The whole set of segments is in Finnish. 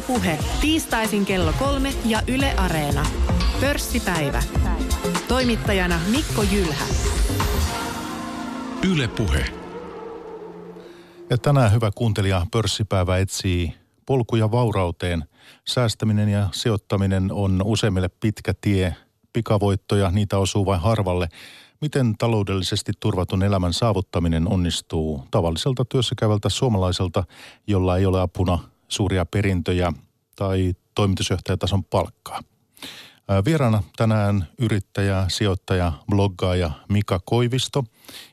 Ylepuhe tiistaisin kello kolme ja Yle Areena. Pörssipäivä. Toimittajana Mikko Jylhä. Ylepuhe. Ja tänään hyvä kuuntelija pörssipäivä etsii polkuja vaurauteen. Säästäminen ja sijoittaminen on useimmille pitkä tie. Pikavoittoja, niitä osuu vain harvalle. Miten taloudellisesti turvatun elämän saavuttaminen onnistuu tavalliselta työssäkäyvältä suomalaiselta, jolla ei ole apuna suuria perintöjä tai toimitusjohtajatason palkkaa? Vieraana tänään yrittäjä, sijoittaja, bloggaaja Mika Koivisto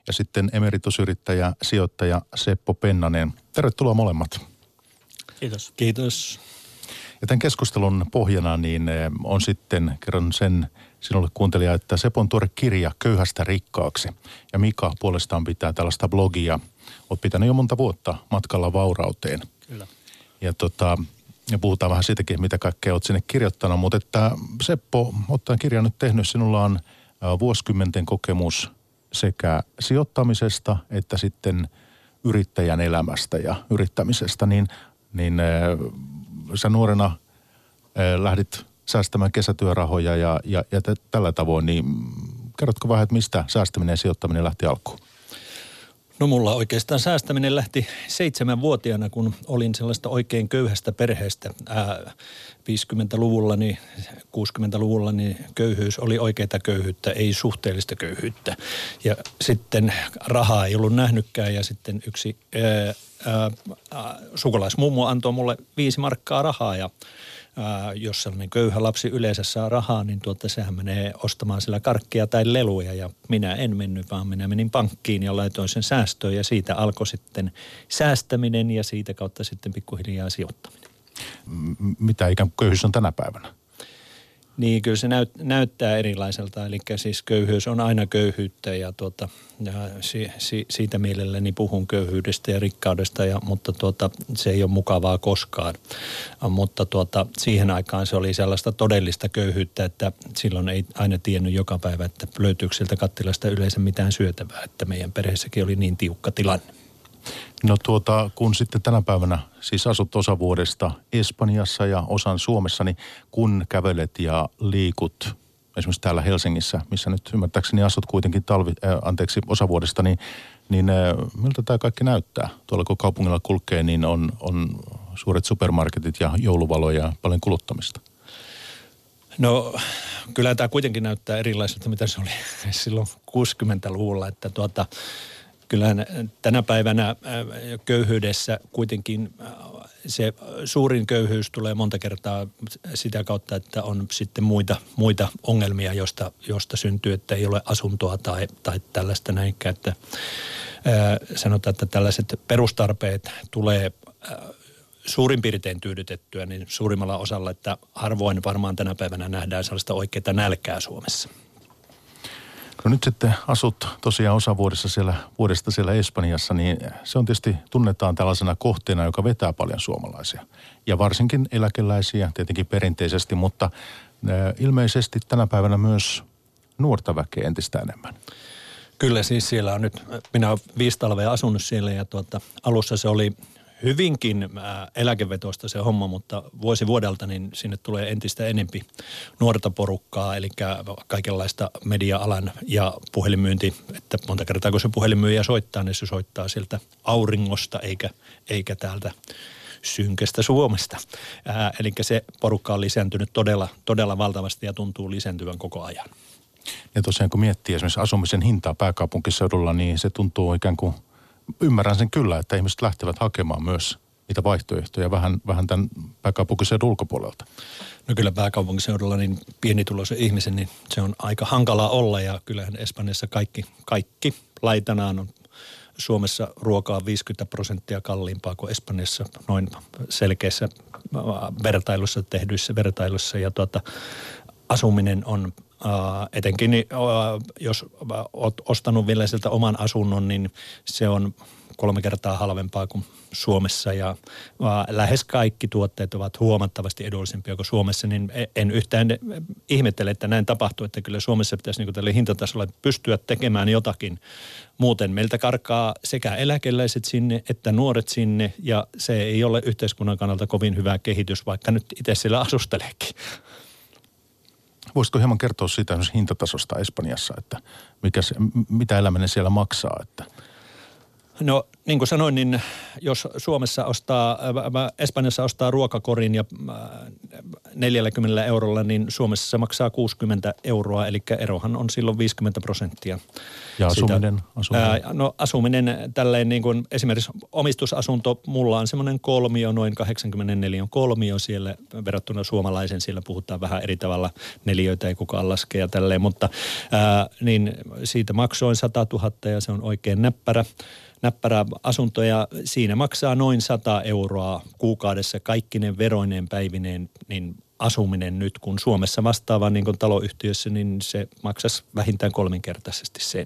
ja sitten emeritusyrittäjä, sijoittaja Seppo Pennanen. Tervetuloa molemmat. Kiitos. Kiitos. Ja tämän keskustelun pohjana niin on sitten, kerron sen sinulle kuuntelija, että Sepon tuore kirja Köyhästä rikkaaksi. Ja Mika puolestaan pitää tällaista blogia. Olet pitänyt jo monta vuotta matkalla vaurauteen. Kyllä. Ja tota, ja puhutaan vähän siitäkin, mitä kaikkea olet sinne kirjoittanut. Mutta että Seppo, ottaen kirjan nyt tehnyt, sinulla on vuosikymmenten kokemus sekä sijoittamisesta että sitten yrittäjän elämästä ja yrittämisestä, niin, niin sä nuorena lähdit säästämään kesätyörahoja ja, ja, ja tällä tavoin, niin kerrotko vähän, että mistä säästäminen ja sijoittaminen lähti alkuun? No mulla oikeastaan säästäminen lähti seitsemänvuotiaana, kun olin sellaista oikein köyhästä perheestä. Ää, 50-luvulla, niin 60-luvulla niin köyhyys oli oikeita köyhyyttä, ei suhteellista köyhyyttä. Ja sitten rahaa ei ollut nähnytkään ja sitten yksi ää, ää, sukulaismummo antoi mulle viisi markkaa rahaa ja jos sellainen köyhä lapsi yleensä saa rahaa, niin tuota, sehän menee ostamaan sillä karkkia tai leluja. Ja minä en mennyt, vaan minä menin pankkiin ja laitoin sen säästöön ja siitä alkoi sitten säästäminen ja siitä kautta sitten pikkuhiljaa sijoittaminen. Mitä ikään kuin köyhyys on tänä päivänä? Niin, kyllä se näyt, näyttää erilaiselta. Eli siis köyhyys on aina köyhyyttä ja, tuota, ja si, si, siitä mielelläni puhun köyhyydestä ja rikkaudesta, ja, mutta tuota, se ei ole mukavaa koskaan. Mutta tuota, siihen aikaan se oli sellaista todellista köyhyyttä, että silloin ei aina tiennyt joka päivä, että löytyykö sieltä kattilasta yleensä mitään syötävää, että meidän perheessäkin oli niin tiukka tilanne. No tuota, kun sitten tänä päivänä siis asut osa vuodesta Espanjassa ja osan Suomessa, niin kun kävelet ja liikut esimerkiksi täällä Helsingissä, missä nyt ymmärtääkseni asut kuitenkin talvi, äh, anteeksi, osavuodesta, niin, niin äh, miltä tämä kaikki näyttää? Tuolla kun kaupungilla kulkee, niin on, on suuret supermarketit ja jouluvaloja ja paljon kuluttamista. No kyllä tämä kuitenkin näyttää erilaiselta, mitä se oli silloin 60-luvulla, että tuota, kyllähän tänä päivänä äh, köyhyydessä kuitenkin äh, se suurin köyhyys tulee monta kertaa sitä kautta, että on sitten muita, muita ongelmia, josta, josta syntyy, että ei ole asuntoa tai, tai tällaista näinkään. Että, äh, sanotaan, että tällaiset perustarpeet tulee suurin piirtein tyydytettyä niin suurimmalla osalla, että harvoin varmaan tänä päivänä nähdään sellaista oikeaa nälkää Suomessa. No nyt sitten asut tosiaan osa vuodessa siellä, vuodesta siellä Espanjassa, niin se on tietysti tunnetaan tällaisena kohteena, joka vetää paljon suomalaisia. Ja varsinkin eläkeläisiä tietenkin perinteisesti, mutta ilmeisesti tänä päivänä myös nuorta väkeä entistä enemmän. Kyllä siis siellä on nyt, minä olen viisi talvea asunut siellä ja tuota, alussa se oli hyvinkin äh, eläkevetoista se homma, mutta vuosi vuodelta niin sinne tulee entistä enempi nuorta porukkaa, eli kaikenlaista media-alan ja puhelinmyynti, että monta kertaa kun se puhelinmyyjä soittaa, niin se soittaa sieltä auringosta eikä, eikä täältä synkestä Suomesta. Ää, äh, eli se porukka on lisääntynyt todella, todella valtavasti ja tuntuu lisääntyvän koko ajan. Ja tosiaan kun miettii esimerkiksi asumisen hintaa pääkaupunkiseudulla, niin se tuntuu ikään kuin – ymmärrän sen kyllä, että ihmiset lähtevät hakemaan myös niitä vaihtoehtoja vähän, vähän tämän pääkaupunkiseudun ulkopuolelta. No kyllä pääkaupunkiseudulla niin pienituloisen ihmisen, niin se on aika hankalaa olla ja kyllähän Espanjassa kaikki, kaikki laitanaan on Suomessa ruokaa 50 prosenttia kalliimpaa kuin Espanjassa noin selkeissä vertailussa tehdyissä vertailussa ja tuota, asuminen on etenkin uh, jos olet ostanut vielä sieltä oman asunnon, niin se on kolme kertaa halvempaa kuin Suomessa ja lähes kaikki tuotteet ovat huomattavasti edullisempia kuin Suomessa, niin e, en yhtään ihmettele, että näin tapahtuu, että kyllä Suomessa pitäisi niin tälle hintatasolla pystyä tekemään jotakin. Muuten meiltä karkaa sekä eläkeläiset sinne että nuoret sinne ja se ei ole yhteiskunnan kannalta kovin hyvä kehitys, vaikka nyt itse siellä asusteleekin. Voisitko hieman kertoa siitä hintatasosta Espanjassa, että mikä se, mitä eläminen siellä maksaa? Että No niin kuin sanoin, niin jos Suomessa ostaa, äh, Espanjassa ostaa ruokakorin ja 40 äh, eurolla, niin Suomessa se maksaa 60 euroa, eli erohan on silloin 50 prosenttia. Ja asuminen? Sitä, asuminen. Ää, no asuminen tälleen niin kuin esimerkiksi omistusasunto, mulla on semmoinen kolmio, noin 84 kolmio siellä verrattuna suomalaisen, siellä puhutaan vähän eri tavalla, neliöitä ei kukaan laske ja tälleen, mutta ää, niin siitä maksoin 100 000 ja se on oikein näppärä näppärä asunto ja siinä maksaa noin 100 euroa kuukaudessa kaikkinen veroineen päivineen, niin asuminen nyt, kun Suomessa vastaava niin kuin taloyhtiössä, niin se maksaisi vähintään kolminkertaisesti sen.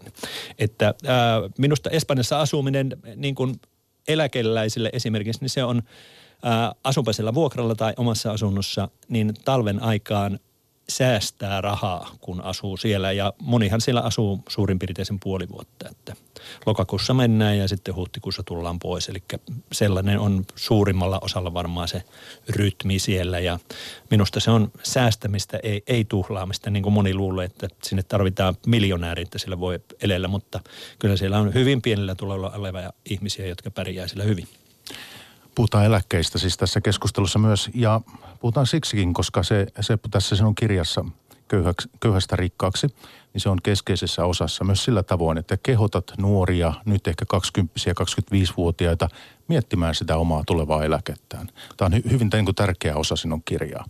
Että ää, minusta Espanjassa asuminen niin kuin eläkeläisille esimerkiksi, niin se on asunpaisella vuokralla tai omassa asunnossa, niin talven aikaan säästää rahaa, kun asuu siellä. Ja monihan siellä asuu suurin piirtein sen puoli vuotta. Että lokakuussa mennään ja sitten huhtikuussa tullaan pois. Eli sellainen on suurimmalla osalla varmaan se rytmi siellä. Ja minusta se on säästämistä, ei, ei tuhlaamista, niin kuin moni luulee, että sinne tarvitaan miljonääri, että sillä voi elellä. Mutta kyllä siellä on hyvin pienellä tulella olevia ihmisiä, jotka pärjää sillä hyvin. Puhutaan eläkkeistä siis tässä keskustelussa myös ja puhutaan siksikin, koska se, se tässä sinun kirjassa köyhäksi, köyhästä rikkaaksi, niin se on keskeisessä osassa myös sillä tavoin, että kehotat nuoria, nyt ehkä 20 25-vuotiaita, miettimään sitä omaa tulevaa eläkettään. Tämä on hyvin niin tärkeä osa sinun kirjaa.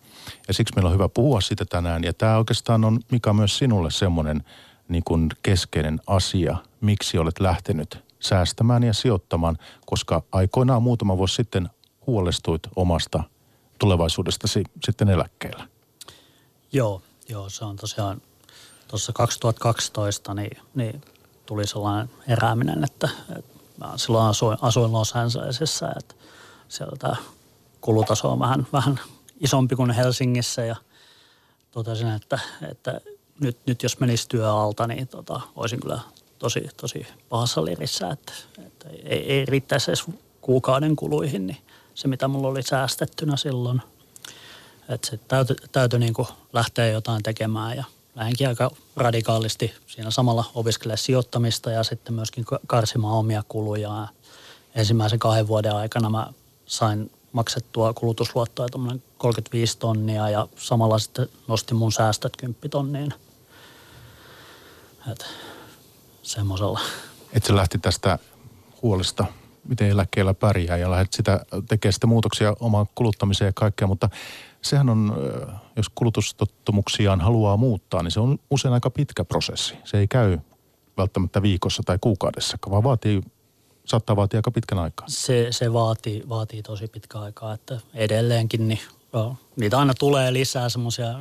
Ja siksi meillä on hyvä puhua siitä tänään. Ja tämä oikeastaan on, Mika, myös sinulle semmoinen niin kuin keskeinen asia, miksi olet lähtenyt säästämään ja sijoittamaan, koska aikoinaan muutama vuosi sitten huolestuit omasta tulevaisuudestasi sitten eläkkeellä. Joo, joo se on tosiaan tuossa 2012 niin, niin tuli sellainen herääminen, että, että mä silloin asuin, asuin Los Angelesissa, että siellä tämä kulutaso on vähän, vähän isompi kuin Helsingissä ja totesin, että, että nyt, nyt jos menisi työalta, niin tota, olisin kyllä tosi, tosi pahassa lirissä, että, että ei, ei riittäisi edes kuukauden kuluihin, niin se mitä mulla oli säästettynä silloin. Että se täytyy, täytyy niin lähteä jotain tekemään ja lähdenkin aika radikaalisti siinä samalla opiskele sijoittamista ja sitten myöskin karsimaan omia kuluja. Ensimmäisen kahden vuoden aikana mä sain maksettua kulutusluottoa 35 tonnia ja samalla sitten nostin mun säästöt 10 tonniin. Et semmoisella. Että se lähti tästä huolesta, miten eläkkeellä pärjää ja lähdet sitä tekemään sitä muutoksia omaan kuluttamiseen ja kaikkea, mutta sehän on, jos kulutustottumuksiaan haluaa muuttaa, niin se on usein aika pitkä prosessi. Se ei käy välttämättä viikossa tai kuukaudessa, vaan vaatii, saattaa vaatia aika pitkän aikaa. Se, se vaatii, vaatii tosi pitkä aikaa, että edelleenkin niin, niitä aina tulee lisää semmoisia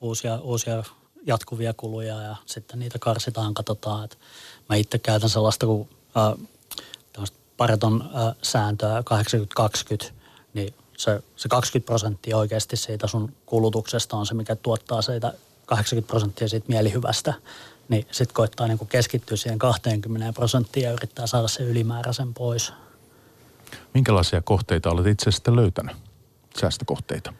uusia, uusia jatkuvia kuluja ja sitten niitä karsitaan, katsotaan. Että mä itse käytän sellaista kuin äh, pareton äh, sääntöä 80-20, niin se, se 20 prosenttia oikeasti siitä sun kulutuksesta on se, mikä tuottaa siitä 80 prosenttia siitä mielihyvästä. Niin sitten koittaa niin keskittyä siihen 20 prosenttia ja yrittää saada se ylimääräisen pois. Minkälaisia kohteita olet itse sitten löytänyt, säästökohteita?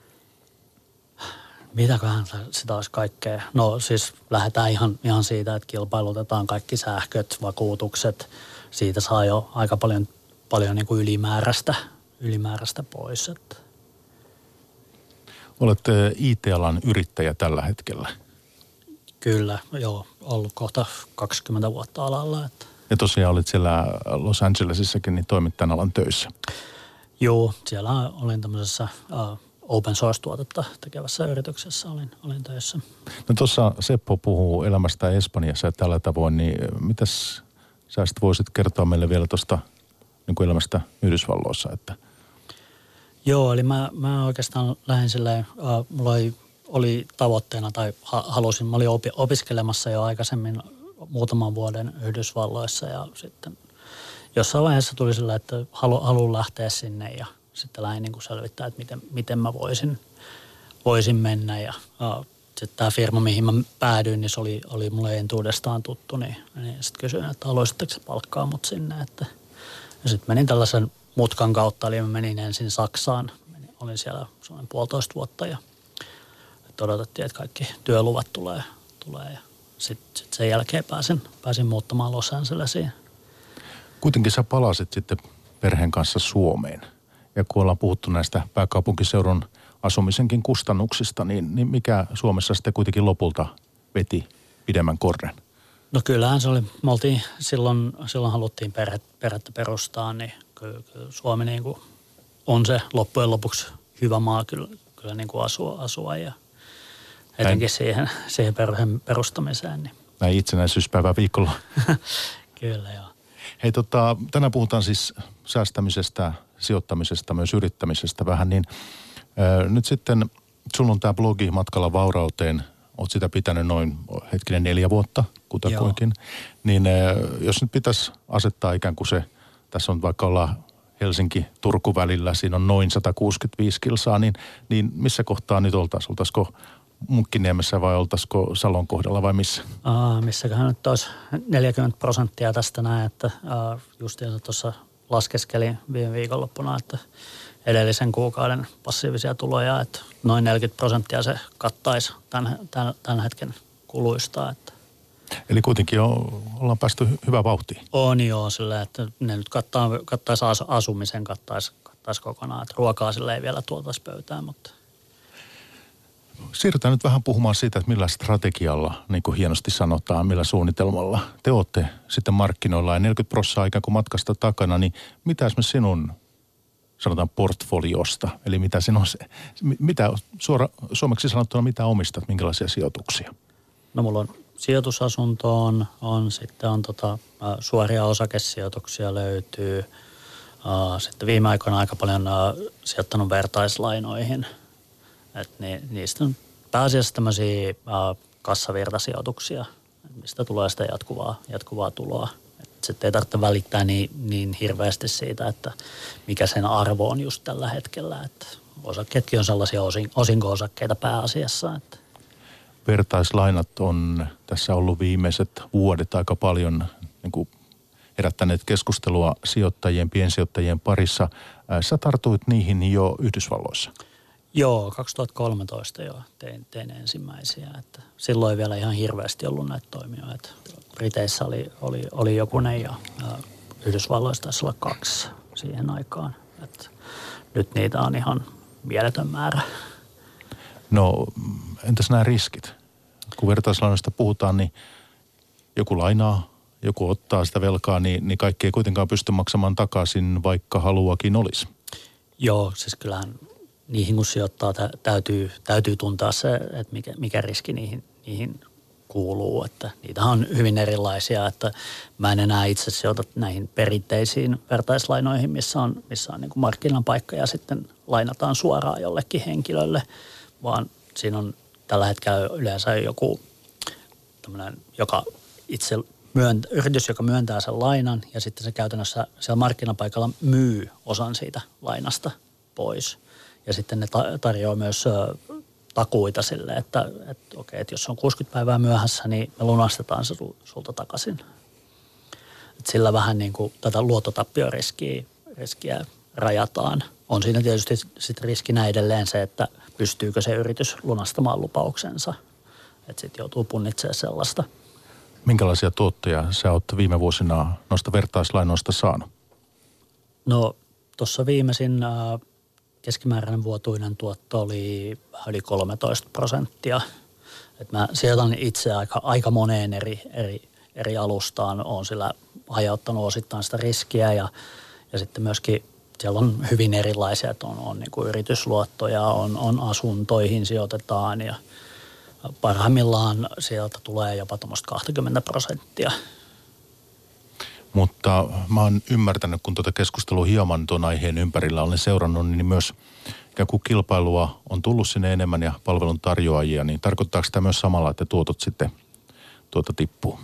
Mitäköhän sitä olisi kaikkea? No siis lähdetään ihan, ihan siitä, että kilpailutetaan kaikki sähköt, vakuutukset. Siitä saa jo aika paljon, paljon niin kuin ylimääräistä, ylimääräistä pois. Että. Olet IT-alan yrittäjä tällä hetkellä. Kyllä, joo. Ollut kohta 20 vuotta alalla. Että. Ja tosiaan olit siellä Los Angelesissakin niin toimittajan alan töissä. Joo, siellä olin tämmöisessä uh, open source-tuotetta tekevässä yrityksessä olin, olin töissä. No tuossa Seppo puhuu elämästä Espanjassa ja tällä tavoin, niin mitäs sä sitten voisit kertoa meille vielä tuosta niin elämästä Yhdysvalloissa, että Joo, eli mä, mä oikeastaan lähdin silleen, uh, mulla oli, oli tavoitteena tai ha, halusin, mä olin opi, opiskelemassa jo aikaisemmin muutaman vuoden Yhdysvalloissa ja sitten jossain vaiheessa tuli sillä, että halu, haluan lähteä sinne ja sitten lähdin niin kuin selvittää, että miten, miten mä voisin, voisin mennä. Ja sitten tämä firma, mihin mä päädyin, niin se oli, oli mulle entuudestaan tuttu, niin, niin sitten kysyin, että haluaisitteko palkkaa mut sinne. Että, ja sitten menin tällaisen mutkan kautta, eli mä menin ensin Saksaan. Menin, olin siellä semmoinen puolitoista vuotta ja että odotettiin, että kaikki työluvat tulee, tulee ja sitten sit sen jälkeen pääsin, pääsin muuttamaan Los Angelesiin. Kuitenkin sä palasit sitten perheen kanssa Suomeen. Ja kun ollaan puhuttu näistä pääkaupunkiseudun asumisenkin kustannuksista, niin, niin mikä Suomessa sitten kuitenkin lopulta veti pidemmän korren? No kyllähän se oli, me oltiin silloin, silloin haluttiin perhe, perhettä perustaa, niin kyllä, kyllä Suomi niin kuin on se loppujen lopuksi hyvä maa kyllä, kyllä niin kuin asua, asua ja etenkin siihen, siihen perheen perustamiseen. Niin. Näin itsenäisyyspäivä viikolla. kyllä joo. Hei tota, tänään puhutaan siis säästämisestä, sijoittamisesta, myös yrittämisestä vähän, niin ää, nyt sitten sulla on tämä blogi Matkalla vaurauteen, oot sitä pitänyt noin hetkinen neljä vuotta, kutakuinkin. Niin ää, jos nyt pitäisi asettaa ikään kuin se, tässä on vaikka olla Helsinki-Turku välillä, siinä on noin 165 kilsaa, niin, niin missä kohtaa nyt oltaisiin? Oltaisiko Munkkiniemessä vai oltaisiko Salon kohdalla vai missä? Uh, missäköhän nyt olisi 40 prosenttia tästä näin, että uh, justiinsa tuossa laskeskelin viime viikonloppuna, että edellisen kuukauden passiivisia tuloja, että noin 40 prosenttia se kattaisi tämän, tämän, tämän hetken kuluista. Että Eli kuitenkin on, ollaan päästy hyvä vauhtiin. on joo sillä, että ne nyt kattaa, kattaisi as- asumisen, kattaisi, kattaisi kokonaan. Että ruokaa sille ei vielä tuotaisi pöytään, mutta Siirrytään nyt vähän puhumaan siitä, että millä strategialla, niin kuin hienosti sanotaan, millä suunnitelmalla te olette sitten markkinoilla ja 40 prosenttia ikään kuin matkasta takana, niin mitä esimerkiksi sinun sanotaan portfoliosta, eli mitä sinun, mitä suora, suomeksi sanottuna, mitä omistat, minkälaisia sijoituksia? No mulla on sijoitusasuntoon, on sitten on tota, suoria osakesijoituksia löytyy. Sitten viime aikoina aika paljon sijoittanut vertaislainoihin. Et ni, niistä on pääasiassa tämmöisiä ä, kassavirtasijoituksia, mistä tulee sitä jatkuvaa, jatkuvaa tuloa. Sitten ei tarvitse välittää niin, niin hirveästi siitä, että mikä sen arvo on just tällä hetkellä. Että osakkeetkin on sellaisia osin, osinko-osakkeita pääasiassa, että Vertaislainat on tässä ollut viimeiset vuodet aika paljon niin kuin herättäneet keskustelua sijoittajien, piensijoittajien parissa. Sä tartuit niihin jo Yhdysvalloissa. Joo, 2013 jo tein, tein ensimmäisiä. Että silloin ei vielä ihan hirveästi ollut näitä toimijoita. Briteissä oli, oli, oli jokunen ja, ja Yhdysvalloissa taisi olla kaksi siihen aikaan. Että nyt niitä on ihan mieletön määrä. No entäs nämä riskit? Kun vertaislainoista puhutaan, niin joku lainaa, joku ottaa sitä velkaa, niin, niin kaikki ei kuitenkaan pysty maksamaan takaisin, vaikka haluakin olisi. Joo, siis kyllähän niihin kun sijoittaa, tä- täytyy, täytyy tuntea se, että mikä, mikä riski niihin, niihin kuuluu. Että niitä on hyvin erilaisia, että mä en enää itse sijoita näihin perinteisiin vertaislainoihin, missä on, missä on niin kuin markkinan paikka ja sitten lainataan suoraan jollekin henkilölle, vaan siinä on tällä hetkellä yleensä joku tämmöinen, joka itse myöntä, yritys, joka myöntää sen lainan ja sitten se käytännössä siellä markkinapaikalla myy osan siitä lainasta pois. Ja sitten ne ta- tarjoaa myös takuita sille, että, että okei, että jos on 60 päivää myöhässä, niin me lunastetaan se sul- sulta takaisin. Et sillä vähän niin kuin tätä luototappioriskiä riskiä rajataan. On siinä tietysti sit riskinä edelleen se, että pystyykö se yritys lunastamaan lupauksensa. Että sitten joutuu punnitsemaan sellaista. Minkälaisia tuottoja sä oot viime vuosina noista vertaislainoista saanut? No tuossa viimeisin äh, keskimääräinen vuotuinen tuotto oli yli 13 prosenttia. Et mä sijoitan itse aika, aika moneen eri, eri, eri alustaan. Olen sillä hajauttanut osittain sitä riskiä ja, ja sitten myöskin siellä on hyvin erilaisia, että on, on niin kuin yritysluottoja, on, on asuntoihin sijoitetaan ja parhaimmillaan sieltä tulee jopa tuommoista 20 prosenttia. Mutta mä oon ymmärtänyt, kun tuota keskustelua hieman tuon aiheen ympärillä olen seurannut, niin myös ikään kuin kilpailua on tullut sinne enemmän ja palvelun tarjoajia, niin tarkoittaako sitä myös samalla, että tuotot sitten tuota tippuu?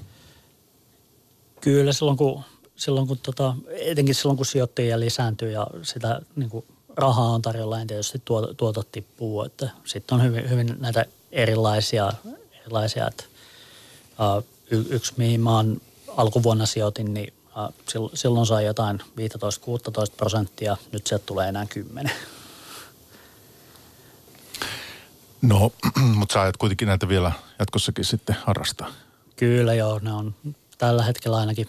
Kyllä silloin kun silloin kun tota, etenkin silloin kun sijoittajia lisääntyy ja sitä niin kuin rahaa on tarjolla, niin tietysti tuot, tuotot tippuu. Että sitten on hyvin, hyvin näitä erilaisia, erilaisia että, uh, y, yksi mihin mä oon alkuvuonna sijoitin, niin silloin sai jotain 15-16 prosenttia, nyt sieltä tulee enää 10. No, mutta sä ajat kuitenkin näitä vielä jatkossakin sitten harrastaa. Kyllä joo, ne on tällä hetkellä ainakin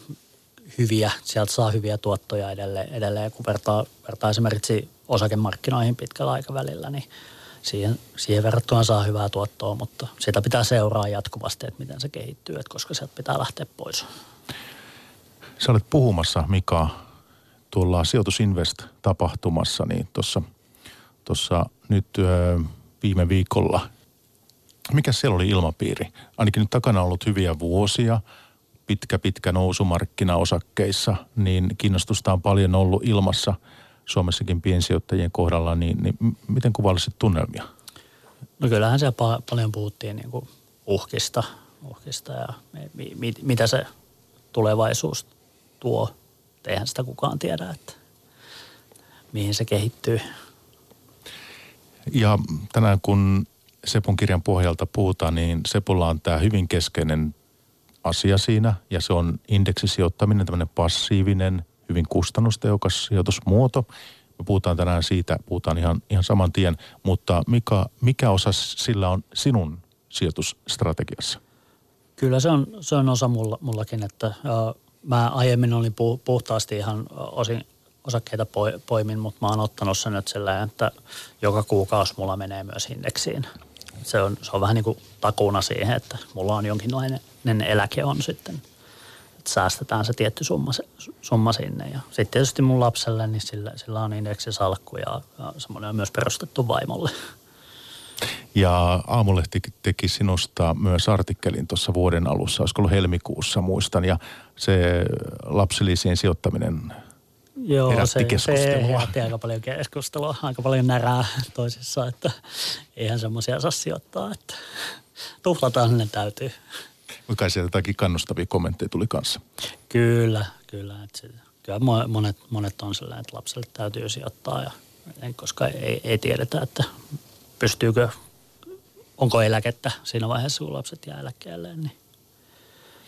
hyviä, sieltä saa hyviä tuottoja edelleen, edelleen kun vertaa, vertaa esimerkiksi osakemarkkinoihin pitkällä aikavälillä, niin siihen, siihen verrattuna saa hyvää tuottoa, mutta sitä pitää seuraa jatkuvasti, että miten se kehittyy, että koska sieltä pitää lähteä pois. Sä olet puhumassa, Mika, tuolla Sijoitusinvest-tapahtumassa, niin tuossa tossa nyt viime viikolla, mikä siellä oli ilmapiiri? Ainakin nyt takana on ollut hyviä vuosia, pitkä, pitkä nousumarkkina osakkeissa, niin kiinnostusta on paljon ollut ilmassa – Suomessakin piensijoittajien kohdalla, niin, niin miten kuvailisit tunnelmia? No kyllähän siellä pa- paljon puhuttiin niin kuin uhkista, uhkista ja mi- mi- mitä se tulevaisuus tuo. Eihän sitä kukaan tiedä, että mihin se kehittyy. Ja tänään kun Sepun kirjan pohjalta puhutaan, niin Sepulla on tämä hyvin keskeinen asia siinä ja se on indeksisijoittaminen, tämmöinen passiivinen hyvin kustannustehokas sijoitusmuoto. Me puhutaan tänään siitä, puhutaan ihan, ihan saman tien, mutta mikä, mikä osa sillä on sinun sijoitusstrategiassa? Kyllä se on, se on osa mulla, mullakin, että mä aiemmin olin pu, puhtaasti ihan osin osakkeita poimin, mutta mä oon ottanut sen nyt sillä että joka kuukausi mulla menee myös indeksiin. Se on, se on vähän niin kuin takuuna siihen, että mulla on jonkinlainen eläke on sitten – että säästetään se tietty summa, summa sinne. Ja sitten tietysti mun lapselle, niin sillä, sillä on indeksisalkku ja, ja semmoinen on myös perustettu vaimolle. Ja Aamulehti teki sinusta myös artikkelin tuossa vuoden alussa, olisiko ollut helmikuussa muistan, ja se lapsilisien sijoittaminen Joo, herätti se, keskustelua. se herätti aika paljon keskustelua, aika paljon närää toisissa, että eihän semmoisia saa sijoittaa, että tuhlataan ne täytyy. Mutta kai sieltä jotakin kannustavia kommentteja tuli kanssa. Kyllä, kyllä. Että se, kyllä monet, monet on sellainen, että lapselle täytyy sijoittaa, ja, koska ei, ei tiedetä, että pystyykö, onko eläkettä siinä vaiheessa, kun lapset jää eläkkeelle, niin,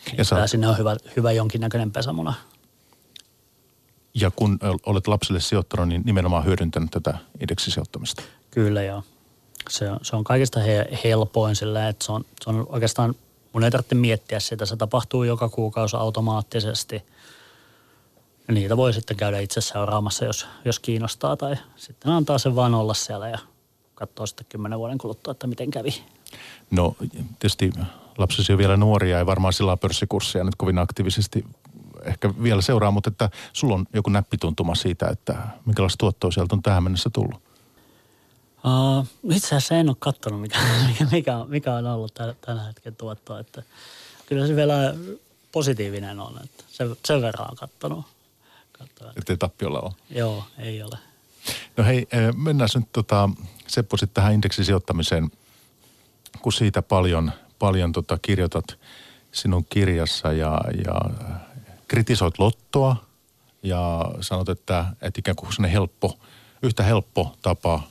ja niin sä... sinne on hyvä, hyvä jonkinnäköinen pesämuna. Ja kun olet lapselle sijoittanut, niin nimenomaan hyödyntänyt tätä indeksisijoittamista. Kyllä joo. Se on, se on kaikista he, helpoin sillä, että se on, se on oikeastaan – mun ei tarvitse miettiä sitä. Se tapahtuu joka kuukausi automaattisesti. Ja niitä voi sitten käydä itse seuraamassa, jos, jos kiinnostaa. Tai sitten antaa sen vaan olla siellä ja katsoa sitten kymmenen vuoden kuluttua, että miten kävi. No tietysti lapsesi on vielä nuoria, ei varmaan sillä pörssikurssia nyt kovin aktiivisesti ehkä vielä seuraa, mutta että sulla on joku näppituntuma siitä, että minkälaista tuottoa sieltä on tähän mennessä tullut? Uh, itse asiassa en ole katsonut, mikä, mikä, mikä on ollut tällä hetken tuotto. Että kyllä se vielä positiivinen on, että sen, sen verran on katsonut. Että ei tappiolla ole. Joo, ei ole. No hei, eh, mennään nyt tota, Seppo sitten tähän indeksisijoittamiseen, kun siitä paljon, paljon tota kirjoitat sinun kirjassa ja, ja kritisoit lottoa ja sanot, että, että ikään kuin helppo, yhtä helppo tapa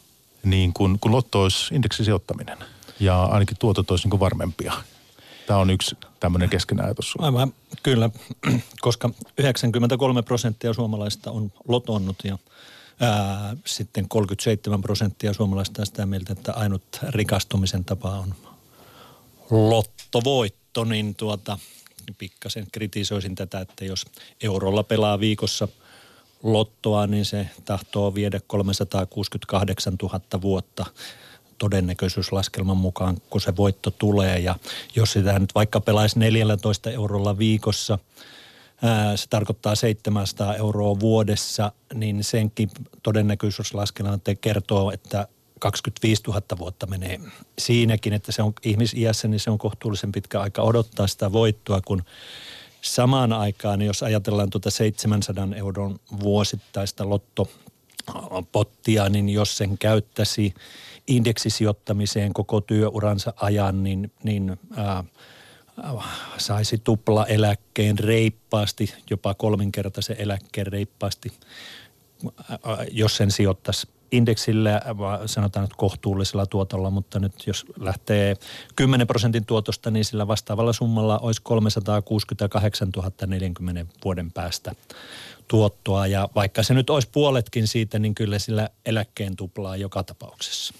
niin kuin, kun lotto olisi indeksisijoittaminen ja ainakin tuotot olisi niin varmempia. Tämä on yksi tämmöinen keskeinen ajatus. Aivan, kyllä, koska 93 prosenttia suomalaista on lotonnut ja ää, sitten 37 prosenttia suomalaista on sitä mieltä, että ainut rikastumisen tapa on lottovoitto, niin tuota, pikkasen kritisoisin tätä, että jos eurolla pelaa viikossa – lottoa, niin se tahtoo viedä 368 000 vuotta todennäköisyyslaskelman mukaan, kun se voitto tulee. Ja jos sitä nyt vaikka pelaisi 14 eurolla viikossa, se tarkoittaa 700 euroa vuodessa, niin senkin todennäköisyyslaskelma kertoo, että 25 000 vuotta menee siinäkin, että se on ihmisiässä, niin se on kohtuullisen pitkä aika odottaa sitä voittoa, kun Samaan aikaan, jos ajatellaan tuota 700 euron vuosittaista lottopottia, niin jos sen käyttäisi indeksisijoittamiseen koko työuransa ajan, niin, niin ää, saisi tupla eläkkeen reippaasti, jopa kolminkertaisen eläkkeen reippaasti, jos sen sijoittaisi indeksillä, sanotaan nyt kohtuullisella tuotolla, mutta nyt jos lähtee 10 prosentin tuotosta, niin sillä vastaavalla summalla olisi 368 000 40 vuoden päästä tuottoa. Ja vaikka se nyt olisi puoletkin siitä, niin kyllä sillä eläkkeen tuplaa joka tapauksessa.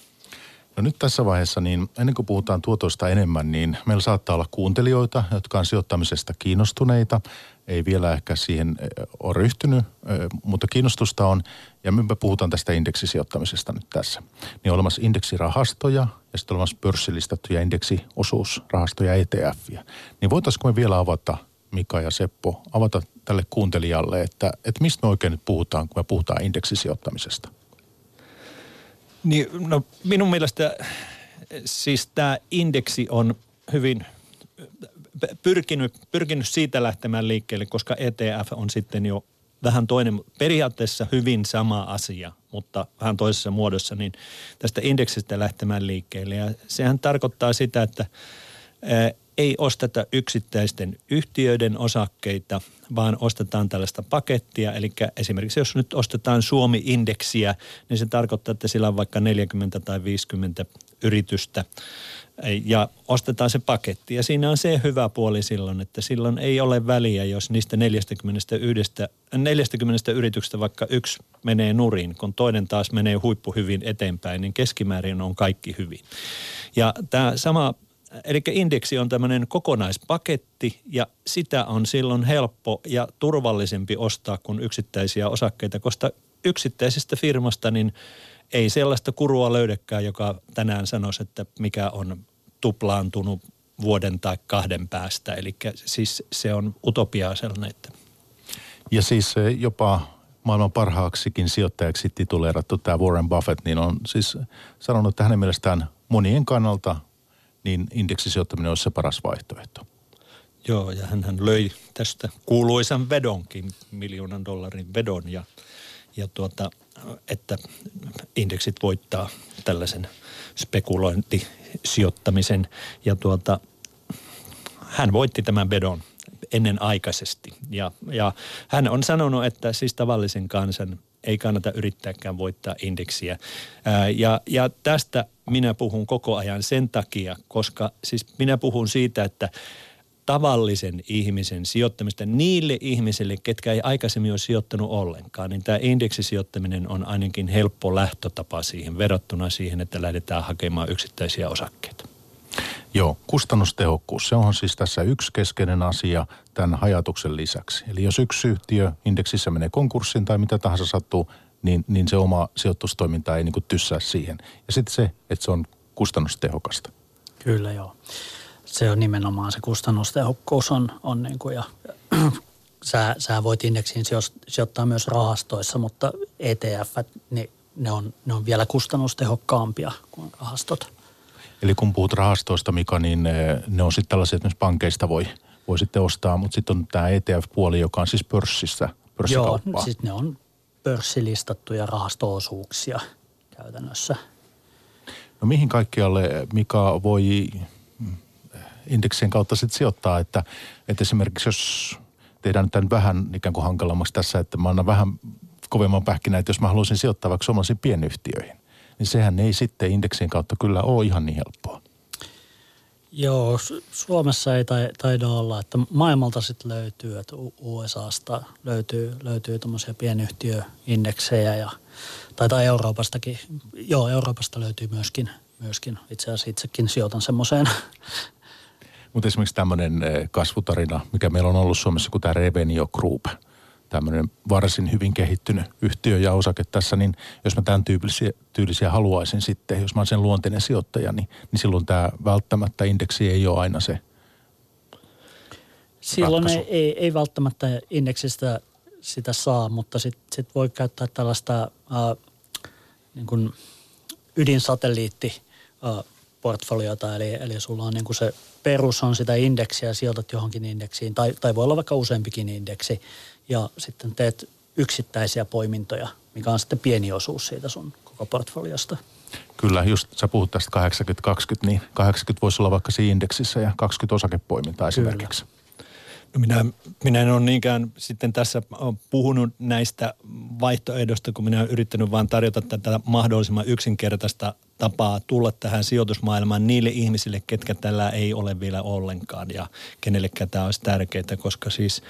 No nyt tässä vaiheessa, niin ennen kuin puhutaan tuotoista enemmän, niin meillä saattaa olla kuuntelijoita, jotka on sijoittamisesta kiinnostuneita. Ei vielä ehkä siihen ole ryhtynyt, mutta kiinnostusta on. Ja me puhutaan tästä indeksisijoittamisesta nyt tässä. Niin on olemassa indeksirahastoja ja sitten olemassa pörssilistattuja indeksiosuusrahastoja ETFiä. Niin voitaisiinko me vielä avata, Mika ja Seppo, avata tälle kuuntelijalle, että, että mistä me oikein nyt puhutaan, kun me puhutaan indeksisijoittamisesta? Niin, no minun mielestä siis tämä indeksi on hyvin pyrkinyt, pyrkinyt siitä lähtemään liikkeelle, koska ETF on sitten jo vähän toinen, periaatteessa hyvin sama asia, mutta vähän toisessa muodossa, niin tästä indeksistä lähtemään liikkeelle. Ja sehän tarkoittaa sitä, että ei osteta yksittäisten yhtiöiden osakkeita, vaan ostetaan tällaista pakettia. Eli esimerkiksi jos nyt ostetaan Suomi-indeksiä, niin se tarkoittaa, että sillä on vaikka 40 tai 50 yritystä ja ostetaan se paketti. Ja siinä on se hyvä puoli silloin, että silloin ei ole väliä, jos niistä 41, 40 yrityksestä vaikka yksi menee nurin, kun toinen taas menee huippu hyvin eteenpäin, niin keskimäärin on kaikki hyvin. Ja tämä sama Eli indeksi on tämmöinen kokonaispaketti ja sitä on silloin helppo ja turvallisempi ostaa kuin yksittäisiä osakkeita, koska yksittäisestä firmasta niin ei sellaista kurua löydäkään, joka tänään sanoisi, että mikä on tuplaantunut vuoden tai kahden päästä. Eli siis se on utopiaa sellainen, että... Ja siis jopa maailman parhaaksikin sijoittajaksi tituleerattu tämä Warren Buffett, niin on siis sanonut, että hänen mielestään monien kannalta niin indeksisijoittaminen olisi se paras vaihtoehto. Joo, ja hän löi tästä kuuluisan vedonkin, miljoonan dollarin vedon, ja, ja tuota, että indeksit voittaa tällaisen spekulointisijoittamisen. Ja tuota, hän voitti tämän vedon ennen aikaisesti. Ja, ja hän on sanonut, että siis tavallisen kansan ei kannata yrittääkään voittaa indeksiä. Ää, ja, ja tästä minä puhun koko ajan sen takia, koska siis minä puhun siitä, että tavallisen ihmisen sijoittamista niille ihmisille, ketkä ei aikaisemmin ole sijoittanut ollenkaan, niin tämä indeksisijoittaminen on ainakin helppo lähtötapa siihen verrattuna siihen, että lähdetään hakemaan yksittäisiä osakkeita. Joo, kustannustehokkuus. Se on siis tässä yksi keskeinen asia tämän hajatuksen lisäksi. Eli jos yksi yhtiö indeksissä menee konkurssiin tai mitä tahansa sattuu, niin, niin se oma sijoitustoiminta ei niin kuin tyssää siihen. Ja sitten se, että se on kustannustehokasta. Kyllä joo. Se on nimenomaan se kustannustehokkuus on, on niin kuin ja sä, sä voit indeksiin sijoittaa myös rahastoissa, mutta ETF, niin ne on, ne on vielä kustannustehokkaampia kuin rahastot. Eli kun puhut rahastoista, Mika, niin eh, ne on sitten tällaisia, että myös pankeista voi, voi sitten ostaa, mutta sitten on tämä ETF-puoli, joka on siis pörssissä, pörssikauppaa. Joo, siis ne on pörssilistattuja rahastoosuuksia käytännössä. No mihin kaikkialle Mika voi indeksien kautta sitten sijoittaa, että, että esimerkiksi jos tehdään nyt vähän ikään kuin hankalammaksi tässä, että mä annan vähän kovemman pähkinä, että jos mä haluaisin sijoittaa vaikka suomalaisiin pienyhtiöihin, niin sehän ei sitten indeksien kautta kyllä ole ihan niin helppoa. Joo, Suomessa ei taida olla, että maailmalta sitten löytyy, että USAsta löytyy, löytyy tuommoisia pienyhtiöindeksejä ja taitaa Euroopastakin, joo Euroopasta löytyy myöskin, myöskin itse asiassa itsekin sijoitan semmoiseen. Mutta esimerkiksi tämmöinen eh, kasvutarina, mikä meillä on ollut Suomessa, kun tämä Revenio Group – tämmöinen varsin hyvin kehittynyt yhtiö ja osake tässä, niin jos mä tämän tyyppisiä, tyylisiä haluaisin sitten, jos mä olen sen luonteinen sijoittaja, niin, niin silloin tämä välttämättä indeksi ei ole aina se Silloin ei, ei, ei välttämättä indeksistä sitä saa, mutta sitten sit voi käyttää tällaista äh, niin kuin ydinsatelliitti äh, portfoliota, eli, eli sulla on niin kuin se perus on sitä indeksiä, sijoitat johonkin indeksiin, tai, tai voi olla vaikka useampikin indeksi, ja sitten teet yksittäisiä poimintoja, mikä on sitten pieni osuus siitä sun koko portfoliosta. Kyllä, just sä puhut tästä 80-20, niin 80 voisi olla vaikka siinä indeksissä ja 20 osakepoimintaa esimerkiksi. No minä, minä en ole niinkään sitten tässä puhunut näistä vaihtoehdoista, kun minä olen yrittänyt vain tarjota tätä mahdollisimman yksinkertaista tapaa tulla tähän sijoitusmaailmaan niille ihmisille, ketkä tällä ei ole vielä ollenkaan ja kenellekään tämä olisi tärkeää, koska siis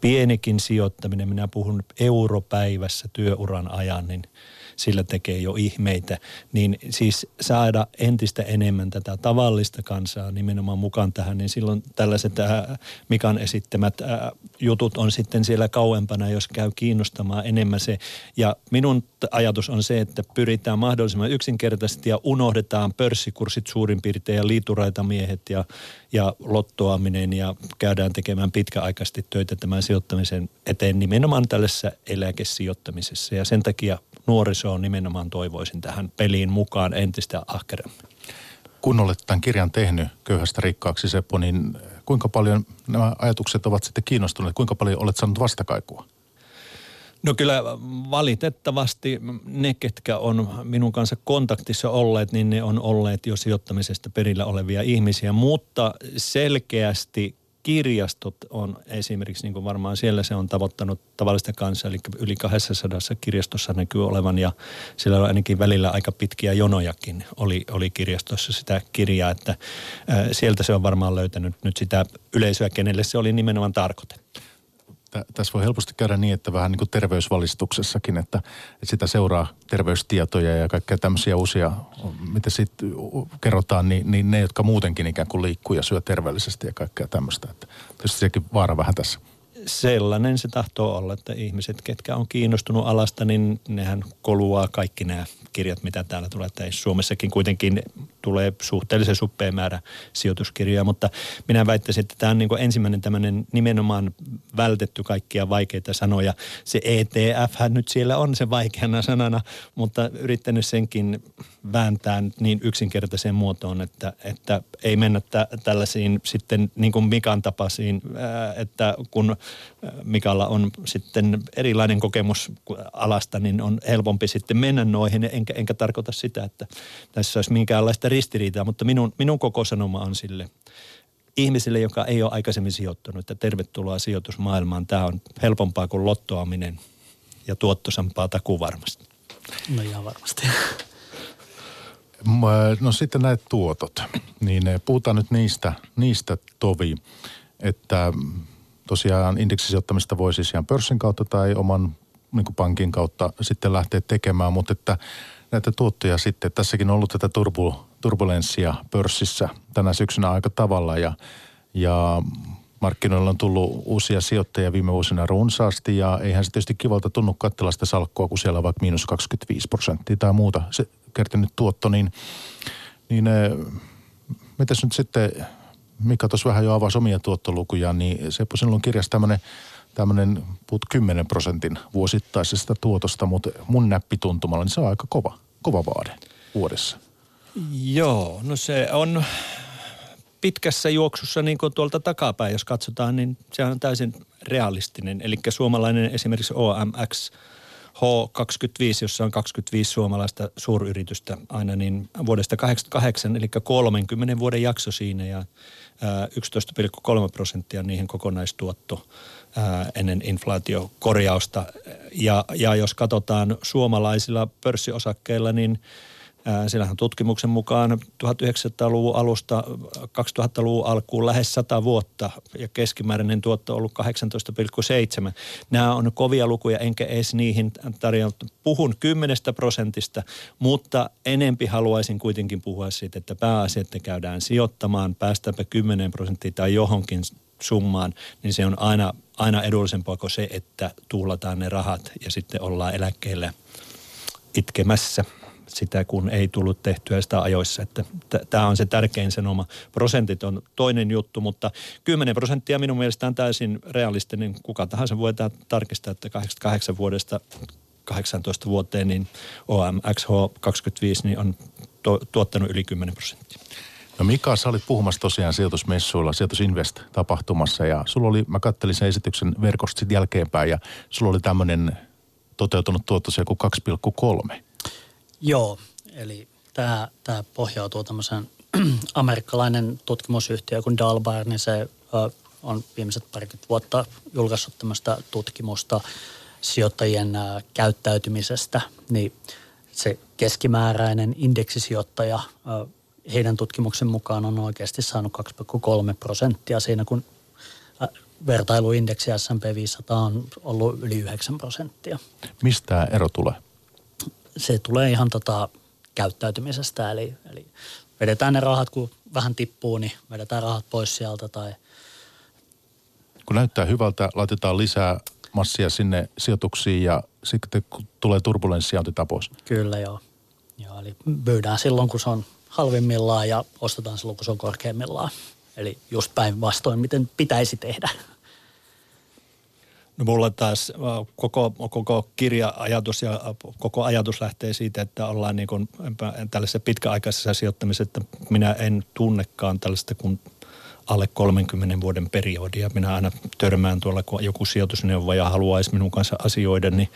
pienikin sijoittaminen, minä puhun europäivässä työuran ajan, niin – sillä tekee jo ihmeitä, niin siis saada entistä enemmän tätä tavallista kansaa nimenomaan mukaan tähän, niin silloin tällaiset äh, Mikan esittämät äh, jutut on sitten siellä kauempana, jos käy kiinnostamaan enemmän se. Ja minun ajatus on se, että pyritään mahdollisimman yksinkertaisesti ja unohdetaan pörssikurssit suurin piirtein ja liituraitamiehet ja, ja lottoaminen ja käydään tekemään pitkäaikaisesti töitä tämän sijoittamisen eteen nimenomaan tällaisessa eläkesijoittamisessa. Ja sen takia nuorisoon nimenomaan toivoisin tähän peliin mukaan entistä ahkeremmin. Kun olet tämän kirjan tehnyt köyhästä rikkaaksi Seppo, niin kuinka paljon nämä ajatukset ovat sitten kiinnostuneet? Kuinka paljon olet saanut vastakaikua? No kyllä valitettavasti ne, ketkä on minun kanssa kontaktissa olleet, niin ne on olleet jo sijoittamisesta perillä olevia ihmisiä, mutta selkeästi kirjastot on esimerkiksi, niin kuin varmaan siellä se on tavoittanut tavallista kanssa, eli yli 200 kirjastossa näkyy olevan ja siellä on ainakin välillä aika pitkiä jonojakin oli, oli kirjastossa sitä kirjaa, että ää, sieltä se on varmaan löytänyt nyt sitä yleisöä, kenelle se oli nimenomaan tarkoitettu tässä voi helposti käydä niin, että vähän niin kuin terveysvalistuksessakin, että, että sitä seuraa terveystietoja ja kaikkea tämmöisiä uusia, mitä sitten kerrotaan, niin, niin ne, jotka muutenkin ikään kuin liikkuu ja syö terveellisesti ja kaikkea tämmöistä. Että tietysti sekin vaara vähän tässä sellainen se tahtoo olla, että ihmiset, ketkä on kiinnostunut alasta, niin nehän koluaa kaikki nämä kirjat, mitä täällä tulee. Että Suomessakin kuitenkin tulee suhteellisen suppea määrä sijoituskirjoja, mutta minä väittäisin, että tämä on niin ensimmäinen tämmöinen nimenomaan vältetty kaikkia vaikeita sanoja. Se ETF nyt siellä on se vaikeana sanana, mutta yrittänyt senkin vääntää niin yksinkertaiseen muotoon, että, että ei mennä tä, tällaisiin sitten niin kuin Mikan tapaisiin, että kun Mikalla on sitten erilainen kokemus alasta, niin on helpompi sitten mennä noihin. Enkä, enkä tarkoita sitä, että tässä olisi minkäänlaista ristiriitaa, mutta minun, minun koko sanoma on sille ihmisille, joka ei ole aikaisemmin sijoittunut, että tervetuloa sijoitusmaailmaan. Tämä on helpompaa kuin lottoaminen ja tuottosampaa takuu varmasti. No ihan varmasti. No sitten näet tuotot, niin eh, puhutaan nyt niistä, niistä tovi, että tosiaan indeksisijoittamista voi siis ihan pörssin kautta tai oman niin kuin pankin kautta sitten lähteä tekemään, mutta että näitä tuottoja sitten, tässäkin on ollut tätä turbu, turbulenssia pörssissä tänä syksynä aika tavalla ja, ja markkinoilla on tullut uusia sijoittajia viime vuosina runsaasti ja eihän se tietysti kivalta tunnu katsella sitä salkkua, kun siellä on vaikka miinus 25 prosenttia tai muuta se kertynyt tuotto, niin, niin eh, mitäs nyt sitten Mika tuossa vähän jo avasi omia tuottolukuja, niin Seppo, sinulla on kirjassa tämmöinen tämmöinen puhut 10 prosentin vuosittaisesta tuotosta, mutta mun näppituntumalla, niin se on aika kova, kova vaade vuodessa. Joo, no se on pitkässä juoksussa niin kuin tuolta takapäin, jos katsotaan, niin se on täysin realistinen. Eli suomalainen esimerkiksi OMX H25, jossa on 25 suomalaista suuryritystä aina niin vuodesta 88, eli 30 vuoden jakso siinä ja 11,3 prosenttia niihin kokonaistuotto ennen inflaatiokorjausta. Ja, ja jos katsotaan suomalaisilla pörssiosakkeilla, niin Siellähän tutkimuksen mukaan 1900-luvun alusta 2000-luvun alkuun lähes 100 vuotta ja keskimääräinen tuotto on ollut 18,7. Nämä on kovia lukuja, enkä edes niihin tarjonnut. Puhun 10 prosentista, mutta enempi haluaisin kuitenkin puhua siitä, että pääasia, että käydään sijoittamaan, päästäänpä 10 prosenttia tai johonkin summaan, niin se on aina, aina edullisempaa kuin se, että tuhlataan ne rahat ja sitten ollaan eläkkeelle itkemässä sitä, kun ei tullut tehtyä sitä ajoissa. Että tämä on se tärkein sanoma. Prosentit on toinen juttu, mutta 10 prosenttia minun mielestä on täysin realistinen. Kuka tahansa voi tarkistaa, että 88 vuodesta 18 vuoteen, niin OMXH25 niin on to, tuottanut yli 10 prosenttia. No Mika, sä olit puhumassa tosiaan sijoitusmessuilla, sijoitusinvest-tapahtumassa ja sulla oli, mä kattelin sen esityksen verkosta sitten jälkeenpäin ja sulla oli tämmöinen toteutunut tuotto joku 2,3. Joo, eli tämä, tämä pohjautuu tämmöiseen amerikkalainen tutkimusyhtiö kuin Dalbar, niin se on viimeiset parikymmentä vuotta julkaissut tämmöistä tutkimusta sijoittajien käyttäytymisestä, niin se keskimääräinen indeksisijoittaja heidän tutkimuksen mukaan on oikeasti saanut 2,3 prosenttia siinä, kun vertailuindeksi S&P 500 on ollut yli 9 prosenttia. Mistä ero tulee? Se tulee ihan tota käyttäytymisestä, eli, eli vedetään ne rahat, kun vähän tippuu, niin vedetään rahat pois sieltä tai... Kun näyttää hyvältä, laitetaan lisää massia sinne sijoituksiin ja sitten kun tulee turbulenssia, otetaan pois. Kyllä joo. joo eli myydään silloin, kun se on halvimmillaan ja ostetaan silloin, kun se on korkeimmillaan. Eli just päinvastoin, miten pitäisi tehdä. No mulla taas äh, koko, koko kirja-ajatus ja koko ajatus lähtee siitä, että ollaan niin kuin tällaisessa pitkäaikaisessa sijoittamisessa, että minä en tunnekaan tällaista kuin alle 30 vuoden periodia. Minä aina törmään tuolla, kun joku sijoitusneuvoja haluaisi minun kanssa asioida, niin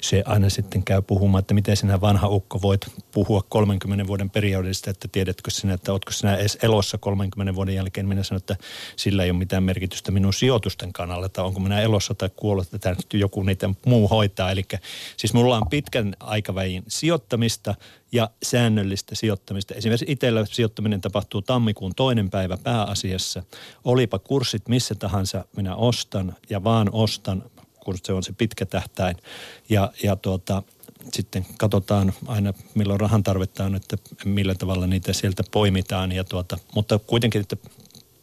se aina sitten käy puhumaan, että miten sinä vanha ukko voit puhua 30 vuoden periodista, että tiedätkö sinä, että oletko sinä edes elossa 30 vuoden jälkeen. Minä sanon, että sillä ei ole mitään merkitystä minun sijoitusten kannalta, että onko minä elossa tai kuollut, että joku niitä muu hoitaa. Eli siis mulla on pitkän aikavälin sijoittamista ja säännöllistä sijoittamista. Esimerkiksi itsellä sijoittaminen tapahtuu tammikuun toinen päivä pääasiassa. Olipa kurssit missä tahansa, minä ostan ja vaan ostan, kun se on se pitkä tähtäin. Ja, ja tuota, sitten katsotaan aina milloin rahan tarvetta on, että millä tavalla niitä sieltä poimitaan. Ja tuota, mutta kuitenkin, että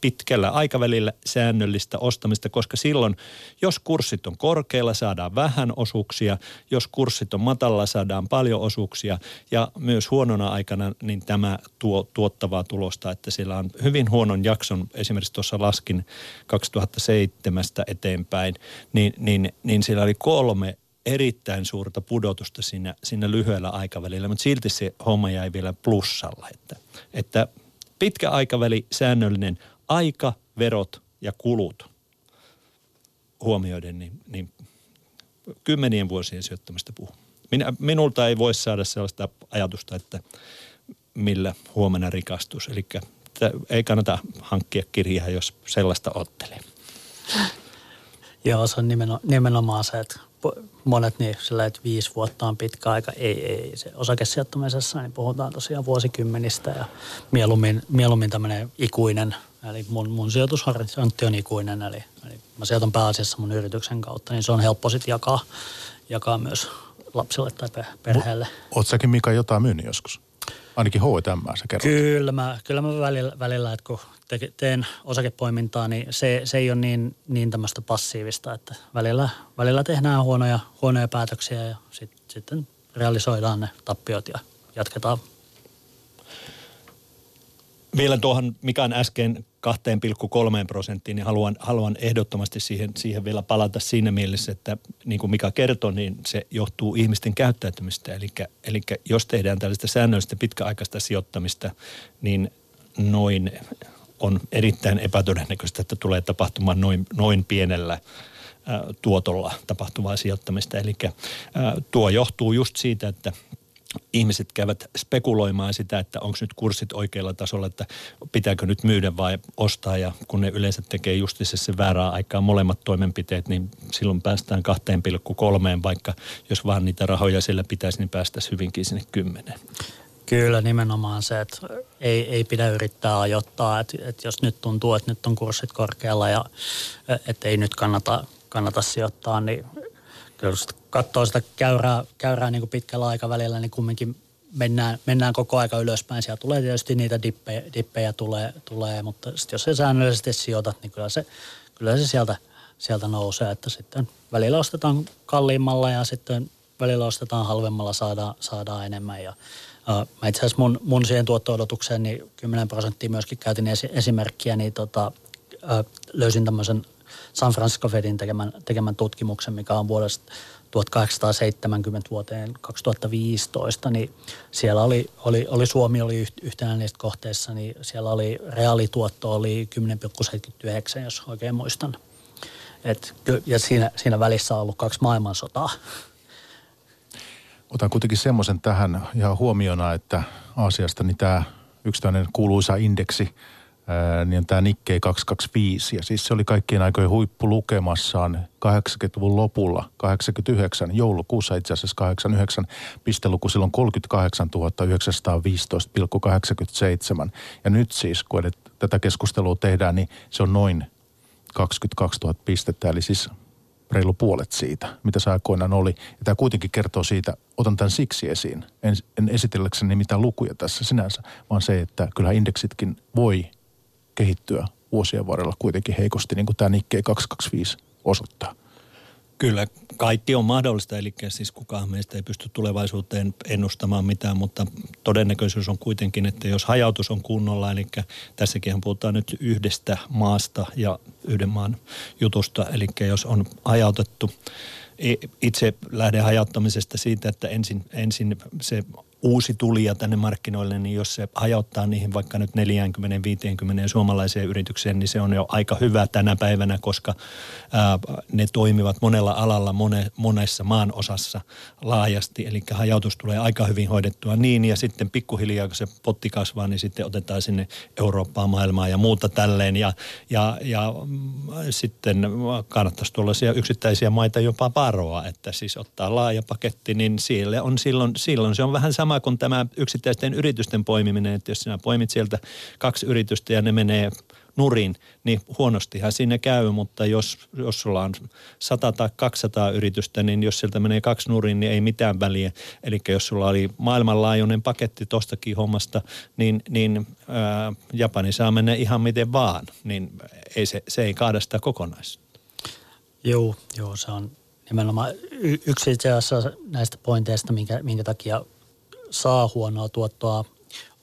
pitkällä aikavälillä säännöllistä ostamista, koska silloin, jos kurssit on korkealla, saadaan vähän osuuksia, jos kurssit on matalla, saadaan paljon osuuksia. Ja myös huonona aikana niin tämä tuo tuottavaa tulosta, että sillä on hyvin huonon jakson, esimerkiksi tuossa laskin 2007 eteenpäin, niin, niin, niin siellä oli kolme erittäin suurta pudotusta siinä, siinä lyhyellä aikavälillä, mutta silti se homma jäi vielä plussalla, että, että pitkä aikaväli, säännöllinen aika, verot ja kulut huomioiden, niin, niin kymmenien vuosien sijoittamista puhuu. Minä, minulta ei voi saada sellaista ajatusta, että millä huomenna rikastus. Eli ei kannata hankkia kirjaa, jos sellaista ottelee. Joo, se on nimenomaan se, että monet niin sillä, että viisi vuotta on pitkä aika. Ei, ei. Se osakesijoittamisessa niin puhutaan tosiaan vuosikymmenistä ja mieluummin, mieluummin tämmöinen ikuinen – Eli mun, mun sijoitushorisontti on ikuinen, eli, eli mä sijoitan pääasiassa mun yrityksen kautta, niin se on helppo sitten jakaa, jakaa myös lapsille tai perheelle. Oot säkin Mika jotain myynyt joskus? Ainakin H&M sä kerrot. Kyllä mä, kyllä mä välillä, välillä että kun te, teen osakepoimintaa, niin se, se ei ole niin, niin tämmöistä passiivista, että välillä, välillä tehdään huonoja, huonoja päätöksiä ja sit, sitten realisoidaan ne tappiot ja jatketaan vielä tuohon Mikan äsken 2,3 prosenttiin, niin haluan, haluan ehdottomasti siihen, siihen vielä palata siinä mielessä, että niin kuin Mika kertoi, niin se johtuu ihmisten käyttäytymistä. Eli, eli jos tehdään tällaista säännöllistä pitkäaikaista sijoittamista, niin noin on erittäin epätodennäköistä, että tulee tapahtumaan noin, noin pienellä tuotolla tapahtuvaa sijoittamista. Eli tuo johtuu just siitä, että ihmiset käyvät spekuloimaan sitä, että onko nyt kurssit oikealla tasolla, että pitääkö nyt myydä vai ostaa. Ja kun ne yleensä tekee justissa se väärää aikaa molemmat toimenpiteet, niin silloin päästään 2,3, vaikka jos vaan niitä rahoja siellä pitäisi, niin päästäisiin hyvinkin sinne kymmeneen. Kyllä nimenomaan se, että ei, ei pidä yrittää ajoittaa, että, että jos nyt tuntuu, että nyt on kurssit korkealla ja että ei nyt kannata, kannata sijoittaa, niin kyllä katsoo sitä käyrää, käyrää niin kuin pitkällä aikavälillä, niin kumminkin mennään, mennään koko aika ylöspäin. Siellä tulee tietysti niitä dippejä, dippejä tulee, tulee, mutta sit jos se säännöllisesti sijoitat, niin kyllä se, kyllä se sieltä, sieltä nousee, että sitten välillä ostetaan kalliimmalla ja sitten välillä ostetaan halvemmalla, saadaan, saadaan enemmän ja Uh, mä itse asiassa mun, mun siihen tuotto-odotukseen niin 10 prosenttia myöskin käytin esi- esimerkkiä, niin tota, uh, löysin tämmöisen San Francisco Fedin tekemän, tekemän tutkimuksen, mikä on vuodesta 1870 vuoteen 2015, niin siellä oli, oli, oli Suomi oli yhtenä niistä kohteissa, niin siellä oli reaalituotto oli 10,79, jos oikein muistan. Et, ja siinä, siinä välissä on ollut kaksi maailmansotaa. Otan kuitenkin semmoisen tähän ihan huomiona, että Aasiasta niin tämä yksittäinen kuuluisa indeksi, niin on tämä Nikkei 225. Ja siis se oli kaikkien aikojen huippu lukemassaan 80-luvun lopulla, 89, joulukuussa itse asiassa 89, pisteluku silloin 38 915,87. Ja nyt siis, kun tätä keskustelua tehdään, niin se on noin 22 000 pistettä, eli siis reilu puolet siitä, mitä se aikoinaan oli. Ja tämä kuitenkin kertoo siitä, otan tämän siksi esiin, en, en esitelläkseni mitään lukuja tässä sinänsä, vaan se, että kyllä indeksitkin voi kehittyä vuosien varrella kuitenkin heikosti, niin kuin tämä Nikkei 225 osoittaa. Kyllä, kaikki on mahdollista, eli siis kukaan meistä ei pysty tulevaisuuteen ennustamaan mitään, mutta todennäköisyys on kuitenkin, että jos hajautus on kunnolla, eli tässäkin puhutaan nyt yhdestä maasta ja yhden maan jutusta, eli jos on hajautettu, itse lähden hajauttamisesta siitä, että ensin, ensin se uusi tulija tänne markkinoille, niin jos se hajauttaa niihin vaikka nyt 40-50 suomalaiseen yritykseen, niin se on jo aika hyvä tänä päivänä, koska ää, ne toimivat monella alalla mone, monessa maan osassa laajasti. Eli hajautus tulee aika hyvin hoidettua niin ja sitten pikkuhiljaa, kun se potti kasvaa, niin sitten otetaan sinne Eurooppaan, maailmaa ja muuta tälleen. Ja, ja, ja mm, sitten kannattaisi tuollaisia yksittäisiä maita jopa varoa, että siis ottaa laaja paketti, niin siellä on silloin, silloin se on vähän sama sama kuin tämä yksittäisten yritysten poimiminen, että jos sinä poimit sieltä kaksi yritystä ja ne menee nurin, niin huonostihan siinä käy, mutta jos, jos sulla on 100 tai 200 yritystä, niin jos sieltä menee kaksi nurin, niin ei mitään väliä. Eli jos sulla oli maailmanlaajuinen paketti tostakin hommasta, niin, niin ää, Japani saa mennä ihan miten vaan, niin ei se, se ei kaada sitä kokonaisuutta. Joo, joo, se on nimenomaan yksi itse asiassa näistä pointeista, minkä, minkä takia saa huonoa tuottoa,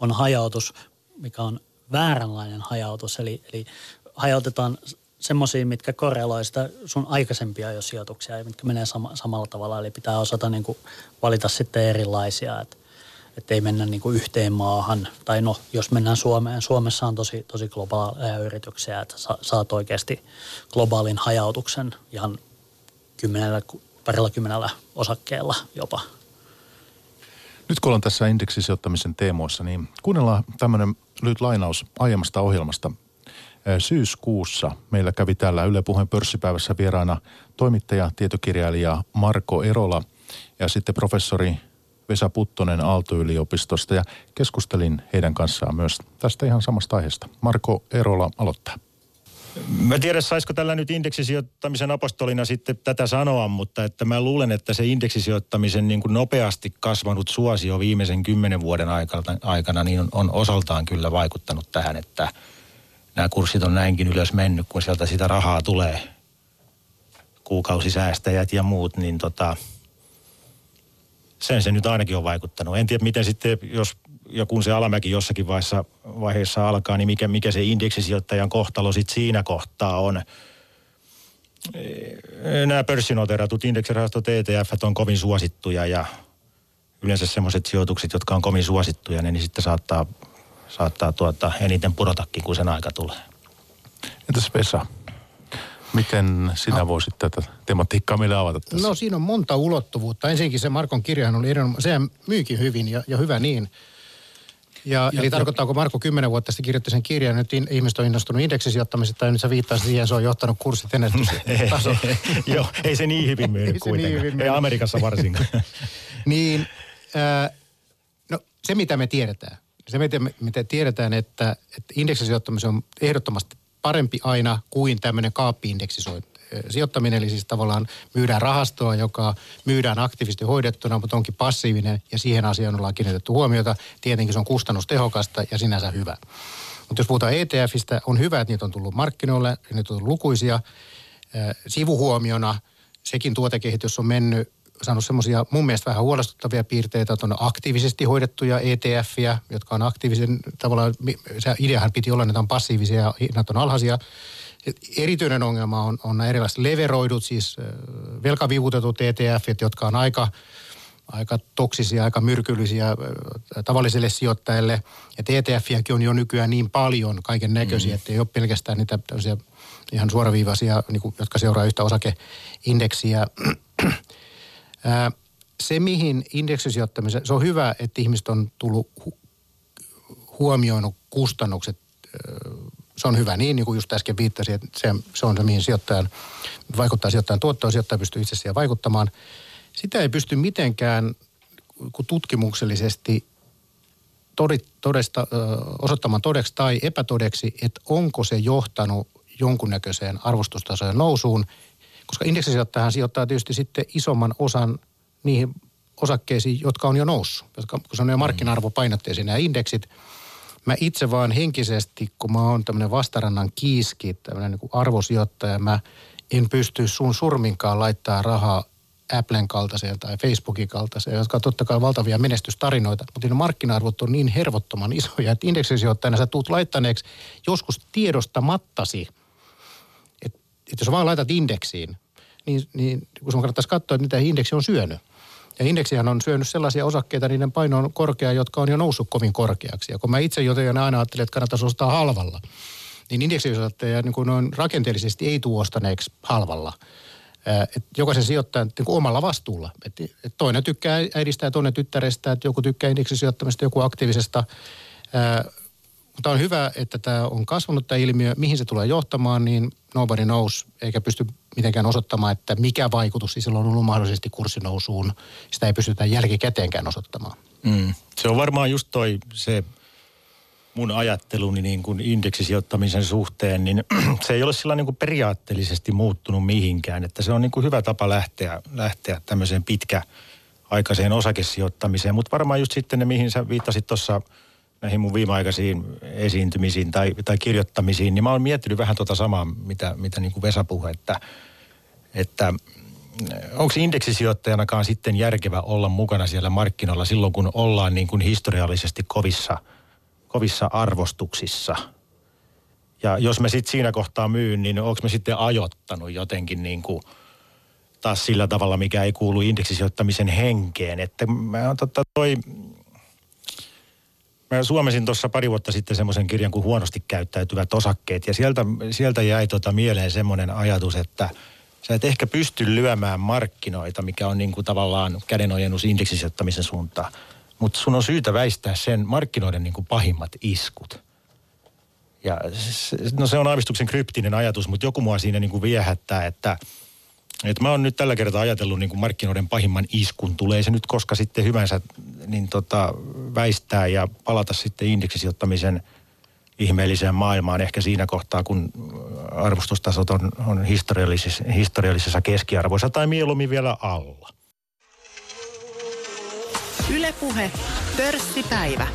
on hajautus, mikä on vääränlainen hajautus. Eli, eli hajautetaan semmoisia, mitkä korreloi sitä sun aikaisempia jo sijoituksia, mitkä menee sama, samalla tavalla. Eli pitää osata niin kuin valita sitten erilaisia, että että ei mennä niin kuin yhteen maahan. Tai no, jos mennään Suomeen, Suomessa on tosi, tosi globaaleja yrityksiä, että sa, saat oikeasti globaalin hajautuksen ihan kymmenellä, parilla kymmenellä osakkeella jopa – nyt kun ollaan tässä indeksisijoittamisen teemoissa, niin kuunnellaan tämmöinen lyhyt lainaus aiemmasta ohjelmasta. Syyskuussa meillä kävi täällä Yle Puheen pörssipäivässä vieraana toimittaja, tietokirjailija Marko Erola ja sitten professori Vesa Puttonen Aalto-yliopistosta ja keskustelin heidän kanssaan myös tästä ihan samasta aiheesta. Marko Erola aloittaa. Mä tiedän, saisiko tällä nyt indeksisijoittamisen apostolina sitten tätä sanoa, mutta että mä luulen, että se indeksisijoittamisen niin kuin nopeasti kasvanut suosio viimeisen kymmenen vuoden aikana, aikana niin on, on osaltaan kyllä vaikuttanut tähän, että nämä kurssit on näinkin ylös mennyt, kun sieltä sitä rahaa tulee kuukausisäästäjät ja muut, niin tota, sen se nyt ainakin on vaikuttanut. En tiedä, miten sitten, jos ja kun se alamäki jossakin vaiheessa, vaiheessa alkaa, niin mikä, mikä se indeksisijoittajan kohtalo sitten siinä kohtaa on. Nämä pörssinoteratut indeksirahastot ETF on kovin suosittuja ja yleensä semmoiset sijoitukset, jotka on kovin suosittuja, niin sitten saattaa, saattaa tuota, eniten pudotakin, kun sen aika tulee. Entäs Vesa? Miten sinä no. voisit tätä tematiikkaa meille avata tässä? No siinä on monta ulottuvuutta. Ensinnäkin se Markon kirjahan oli erinomainen. Sehän myykin hyvin ja, ja hyvä niin. Ja, ja, eli tarkoittaako Marko kymmenen vuotta sitten kirjoitti sen kirjan, nyt in, ihmiset on innostunut indeksisijoittamisesta ja nyt sä viittasit siihen, se on johtanut kurssit ennätystasoon. Joo, ei se niin hyvin mene niin kuitenkaan. Niin ei Amerikassa varsinkaan. niin, äh, no se mitä me tiedetään. Se mitä me, mitä tiedetään, että, että indeksisijoittaminen on ehdottomasti parempi aina kuin tämmöinen kaappi-indeksisointi sijoittaminen, eli siis tavallaan myydään rahastoa, joka myydään aktiivisesti hoidettuna, mutta onkin passiivinen ja siihen asiaan ollaan kiinnitetty huomiota. Tietenkin se on kustannustehokasta ja sinänsä hyvä. Mutta jos puhutaan ETFistä, on hyvä, että niitä on tullut markkinoille, niitä on tullut lukuisia. Sivuhuomiona sekin tuotekehitys on mennyt saanut semmoisia mun mielestä vähän huolestuttavia piirteitä, että on aktiivisesti hoidettuja ETFiä, jotka on aktiivisen tavallaan, se ideahan piti olla, että on passiivisia ja hinnat on alhaisia. Erityinen ongelma on, on nämä erilaiset leveroidut, siis velkavivutetut ETF, jotka on aika, aika toksisia, aika myrkyllisiä tavallisille sijoittajille. Ja ETFiäkin on jo nykyään niin paljon kaiken näköisiä, mm. että ei ole pelkästään niitä ihan suoraviivaisia, niin kuin, jotka seuraa yhtä osakeindeksiä. se, mihin indeksisijoittamisen, se on hyvä, että ihmiset on tullut hu, huomioinut kustannukset. Se on hyvä niin, niin kuin just äsken viittasin, että se, se on se, mihin sijoittajan vaikuttaa sijoittajan tuottoon, sijoittaja pystyy itse siihen vaikuttamaan. Sitä ei pysty mitenkään tutkimuksellisesti todesta, osoittamaan todeksi tai epätodeksi, että onko se johtanut jonkunnäköiseen arvostustasojen nousuun, koska indeksisijoittajahan sijoittaa tietysti sitten isomman osan niihin osakkeisiin, jotka on jo noussut, jotka, kun se on jo markkina-arvopainotteisia nämä indeksit. Mä itse vaan henkisesti, kun mä oon tämmöinen vastarannan kiiski, tämmöinen niin arvosijoittaja, mä en pysty sun surminkaan laittaa rahaa Applen kaltaiseen tai Facebookin kaltaiseen, jotka on totta kai valtavia menestystarinoita, mutta ne markkina-arvot on niin hervottoman isoja, että indeksisijoittajana sä tuut laittaneeksi joskus tiedostamattasi, että, että jos vaan laitat indeksiin, niin, niin kun sun kannattaisi katsoa, että mitä indeksi on syönyt. Ja indeksihän on syönyt sellaisia osakkeita, niiden paino on korkea, jotka on jo noussut kovin korkeaksi. Ja kun mä itse jotenkin aina ajattelin, että kannattaisi ostaa halvalla, niin indeksisijoittajia niin kuin rakenteellisesti ei tule ostaneeksi halvalla – että jokaisen sijoittajan niin omalla vastuulla. Et, et toinen tykkää äidistä ja toinen tyttärestä, että joku tykkää indeksisijoittamista, joku aktiivisesta. Ää, mutta on hyvä, että tämä on kasvanut tämä ilmiö. Mihin se tulee johtamaan, niin nobody knows, eikä pysty mitenkään osoittamaan, että mikä vaikutus siis on ollut mahdollisesti kurssinousuun. Sitä ei pystytä jälkikäteenkään osoittamaan. Mm. Se on varmaan just toi se mun ajatteluni niin kuin indeksisijoittamisen suhteen, niin se ei ole sillä niin kuin periaatteellisesti muuttunut mihinkään. Että se on niin kuin hyvä tapa lähteä, lähteä tämmöiseen pitkäaikaiseen osakesijoittamiseen. Mutta varmaan just sitten ne, mihin sä viittasit tuossa näihin mun viimeaikaisiin esiintymisiin tai, tai kirjoittamisiin, niin mä oon miettinyt vähän tuota samaa, mitä, mitä niin kuin Vesa puhui, että, että onko indeksisijoittajanakaan sitten järkevä olla mukana siellä markkinoilla silloin, kun ollaan niin kuin historiallisesti kovissa – kovissa arvostuksissa. Ja jos me sitten siinä kohtaa myyn, niin onko me sitten ajottanut jotenkin niin kuin taas sillä tavalla, mikä ei kuulu indeksisijoittamisen henkeen. Että mä, totta, toi, mä suomesin tuossa pari vuotta sitten semmoisen kirjan kuin Huonosti käyttäytyvät osakkeet. Ja sieltä, sieltä jäi tota mieleen semmoinen ajatus, että sä et ehkä pysty lyömään markkinoita, mikä on niin kuin tavallaan kädenojennus indeksisijoittamisen suuntaan mutta sun on syytä väistää sen markkinoiden niin kuin pahimmat iskut. Ja no se on aavistuksen kryptinen ajatus, mutta joku mua siinä niin kuin viehättää, että, että mä oon nyt tällä kertaa ajatellut niin kuin markkinoiden pahimman iskun. Tulee se nyt koska sitten hyvänsä niin tota, väistää ja palata sitten indeksisijoittamisen ihmeelliseen maailmaan ehkä siinä kohtaa, kun arvostustasot on, on historiallisessa, historiallisessa keskiarvoissa tai mieluummin vielä alla. Ylepuhe pörssipäivä.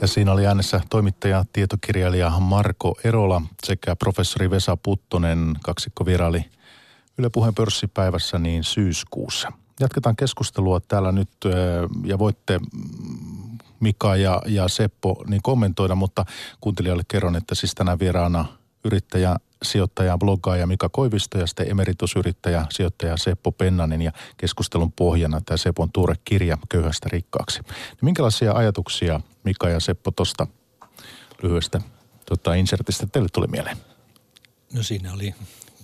Ja siinä oli äänessä toimittaja, tietokirjailija Marko Erola sekä professori Vesa Puttonen. Kaksikko vieraili Yle Puheen pörssipäivässä niin syyskuussa. Jatketaan keskustelua täällä nyt ja voitte mm, Mika ja, ja Seppo niin kommentoida, mutta kuuntelijalle kerron, että siis tänään vieraana yrittäjä sijoittaja, bloggaaja Mika Koivisto ja sitten emeritusyrittäjä, sijoittaja Seppo Pennanen ja keskustelun pohjana tämä Sepon tuore kirja Köyhästä rikkaaksi. Niin minkälaisia ajatuksia Mika ja Seppo tuosta lyhyestä tota, insertistä teille tuli mieleen? No siinä oli,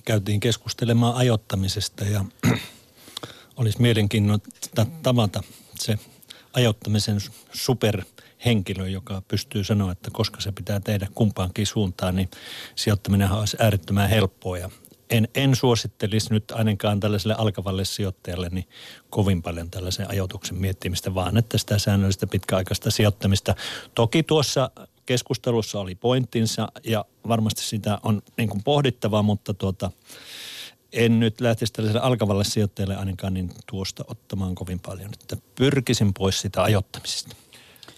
käytiin keskustelemaan ajottamisesta ja olisi mielenkiintoista tavata se ajottamisen super henkilö, joka pystyy sanoa, että koska se pitää tehdä kumpaankin suuntaan, niin sijoittaminen olisi äärettömän helppoa. Ja en, en suosittelisi nyt ainakaan tällaiselle alkavalle sijoittajalle niin kovin paljon tällaisen ajoituksen miettimistä, vaan että sitä säännöllistä pitkäaikaista sijoittamista. Toki tuossa keskustelussa oli pointtinsa ja varmasti sitä on niin kuin pohdittavaa, mutta tuota, en nyt lähtisi tällaiselle alkavalle sijoittajalle ainakaan niin tuosta ottamaan kovin paljon. Että pyrkisin pois sitä ajottamisesta.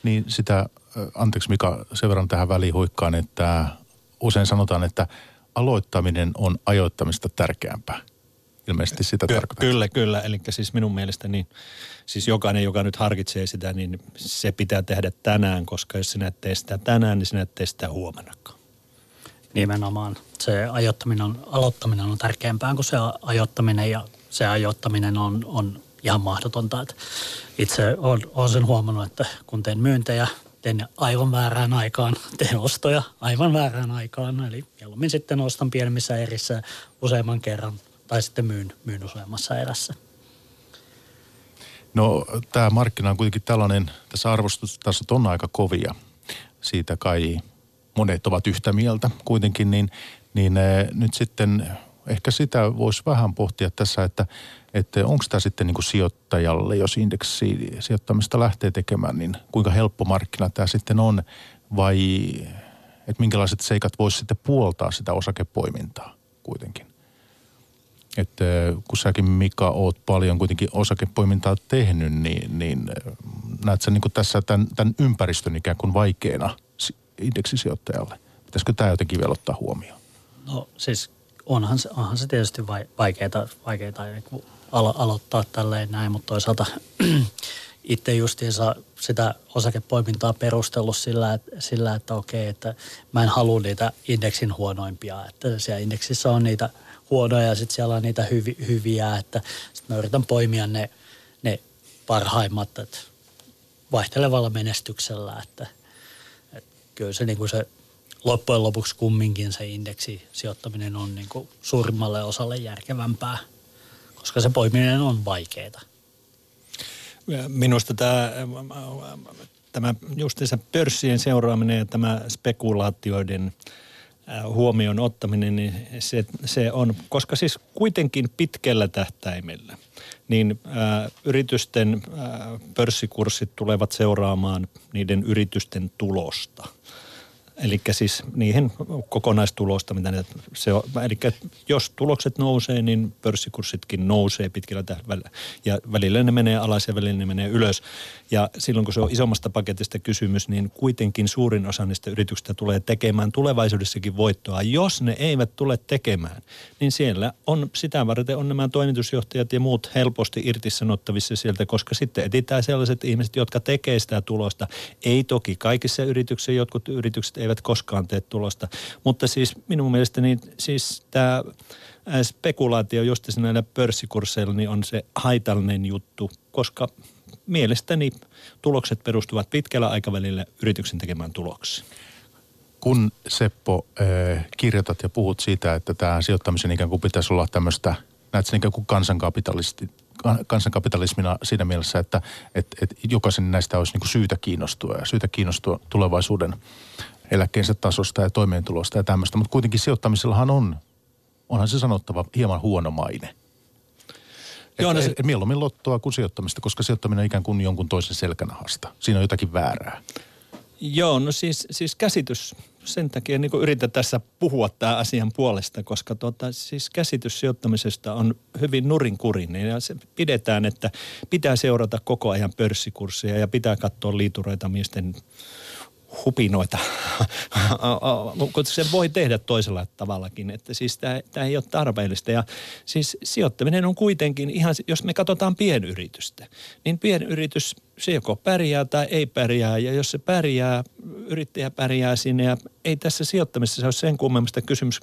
Niin sitä, anteeksi Mika, sen verran tähän väliin huikkaan, että usein sanotaan, että aloittaminen on ajoittamista tärkeämpää. Ilmeisesti sitä Ky- tarkoittaa. Kyllä, kyllä. Eli siis minun mielestä niin, siis jokainen, joka nyt harkitsee sitä, niin se pitää tehdä tänään, koska jos sinä et tee sitä tänään, niin sinä et tee sitä huomennakaan. Nimenomaan. Se ajoittaminen on, aloittaminen on tärkeämpää kuin se ajoittaminen ja se ajoittaminen on, on ihan mahdotonta. Että itse olen, olen sen huomannut, että kun teen myyntejä teen aivan väärään aikaan, teen ostoja aivan väärään aikaan. Eli mieluummin sitten ostan pienemmissä erissä useamman kerran tai sitten myyn, myyn useammassa erässä. No tämä markkina on kuitenkin tällainen, tässä arvostustasot on aika kovia. Siitä kai monet ovat yhtä mieltä kuitenkin, niin, niin eh, nyt sitten ehkä sitä voisi vähän pohtia tässä, että, että onko tämä sitten niin kuin sijoittajalle, jos indeksi sijoittamista lähtee tekemään, niin kuinka helppo markkina tämä sitten on vai että minkälaiset seikat voisi sitten puoltaa sitä osakepoimintaa kuitenkin? Että kun säkin Mika oot paljon kuitenkin osakepoimintaa tehnyt, niin, niin näet sä niin kuin tässä tämän, tämän ympäristön ikään kuin vaikeana indeksisijoittajalle? Pitäisikö tämä jotenkin vielä ottaa huomioon? No siis onhan se, onhan se tietysti vaikeaa, vaikeaa niin alo- aloittaa tälleen näin, mutta toisaalta itse justiinsa sitä osakepoimintaa perustellut sillä, että, sillä, että okei, että mä en halua niitä indeksin huonoimpia, että siellä indeksissä on niitä huonoja ja sitten siellä on niitä hyvi, hyviä, että sitten mä yritän poimia ne, ne parhaimmat, että vaihtelevalla menestyksellä, että kyllä se, niin kuin se loppujen lopuksi kumminkin se indeksi sijoittaminen on niin kuin suurimmalle osalle järkevämpää, koska se poiminen on vaikeaa. Minusta tämä, tämä justiinsa pörssien seuraaminen ja tämä spekulaatioiden huomioon ottaminen, niin se, se on, koska siis kuitenkin pitkällä tähtäimellä, niin ä, yritysten ä, pörssikurssit tulevat seuraamaan niiden yritysten tulosta – Eli siis niihin kokonaistulosta, mitä ne, se on, eli jos tulokset nousee, niin pörssikurssitkin nousee pitkällä tähtäimellä. Ja välillä ne menee alas ja välillä ne menee ylös. Ja silloin kun se on isommasta paketista kysymys, niin kuitenkin suurin osa niistä yrityksistä tulee tekemään tulevaisuudessakin voittoa. Jos ne eivät tule tekemään, niin siellä on sitä varten on nämä toimitusjohtajat ja muut helposti irtisanottavissa sieltä, koska sitten etsitään sellaiset ihmiset, jotka tekee sitä tulosta. Ei toki kaikissa yrityksissä, jotkut yritykset eivät koskaan tee tulosta. Mutta siis minun mielestäni siis tämä spekulaatio just näillä pörssikursseilla niin on se haitallinen juttu, koska mielestäni tulokset perustuvat pitkällä aikavälillä yrityksen tekemään tuloksiin. Kun Seppo äh, kirjoitat ja puhut siitä, että tämä sijoittamisen ikään kuin pitäisi olla tämmöistä, näet sen ikään kuin kansankapitalisti, kansankapitalismina siinä mielessä, että et, et jokaisen näistä olisi niin kuin syytä kiinnostua ja syytä kiinnostua tulevaisuuden eläkkeensä tasosta ja toimeentulosta ja tämmöistä. Mutta kuitenkin sijoittamisellahan on, onhan se sanottava, hieman huono maine. Joo, no se... mieluummin lottoa kuin sijoittamista, koska sijoittaminen on ikään kuin jonkun toisen selkänahasta. Siinä on jotakin väärää. Joo, no siis, siis käsitys, sen takia niin yritän tässä puhua tämä asian puolesta, koska tota, siis käsitys sijoittamisesta on hyvin nurinkurinen ja se pidetään, että pitää seurata koko ajan pörssikursseja ja pitää katsoa liitureita miesten hupinoita, kun se voi tehdä toisella tavallakin, että siis tämä ei ole tarpeellista. Ja siis sijoittaminen on kuitenkin ihan, jos me katsotaan pienyritystä, niin pienyritys se joko pärjää tai ei pärjää. Ja jos se pärjää, yrittäjä pärjää sinne ja ei tässä sijoittamisessa ole sen kummemmasta kysymys.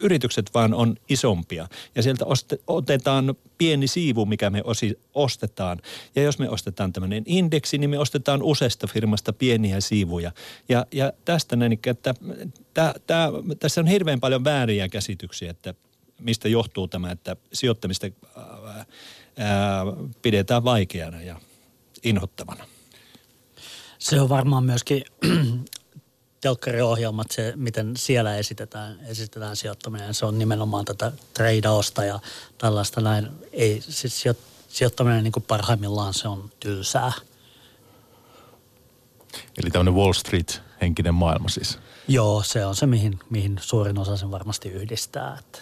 Yritykset vaan on isompia ja sieltä otetaan pieni siivu, mikä me osi, ostetaan. Ja jos me ostetaan tämmöinen indeksi, niin me ostetaan useasta firmasta pieniä siivuja. Ja, ja tästä näin, että tää, tää, tässä on hirveän paljon vääriä käsityksiä, että mistä johtuu tämä, että sijoittamista ää, ää, pidetään vaikeana ja inhottavana. Se on varmaan myöskin telkkariohjelmat, se miten siellä esitetään, esitetään sijoittaminen, se on nimenomaan tätä treidaosta ja tällaista näin. Ei, siis sijoittaminen niin kuin parhaimmillaan se on tylsää. Eli tämmöinen Wall Street-henkinen maailma siis. Joo, se on se, mihin, mihin suurin osa sen varmasti yhdistää. Että.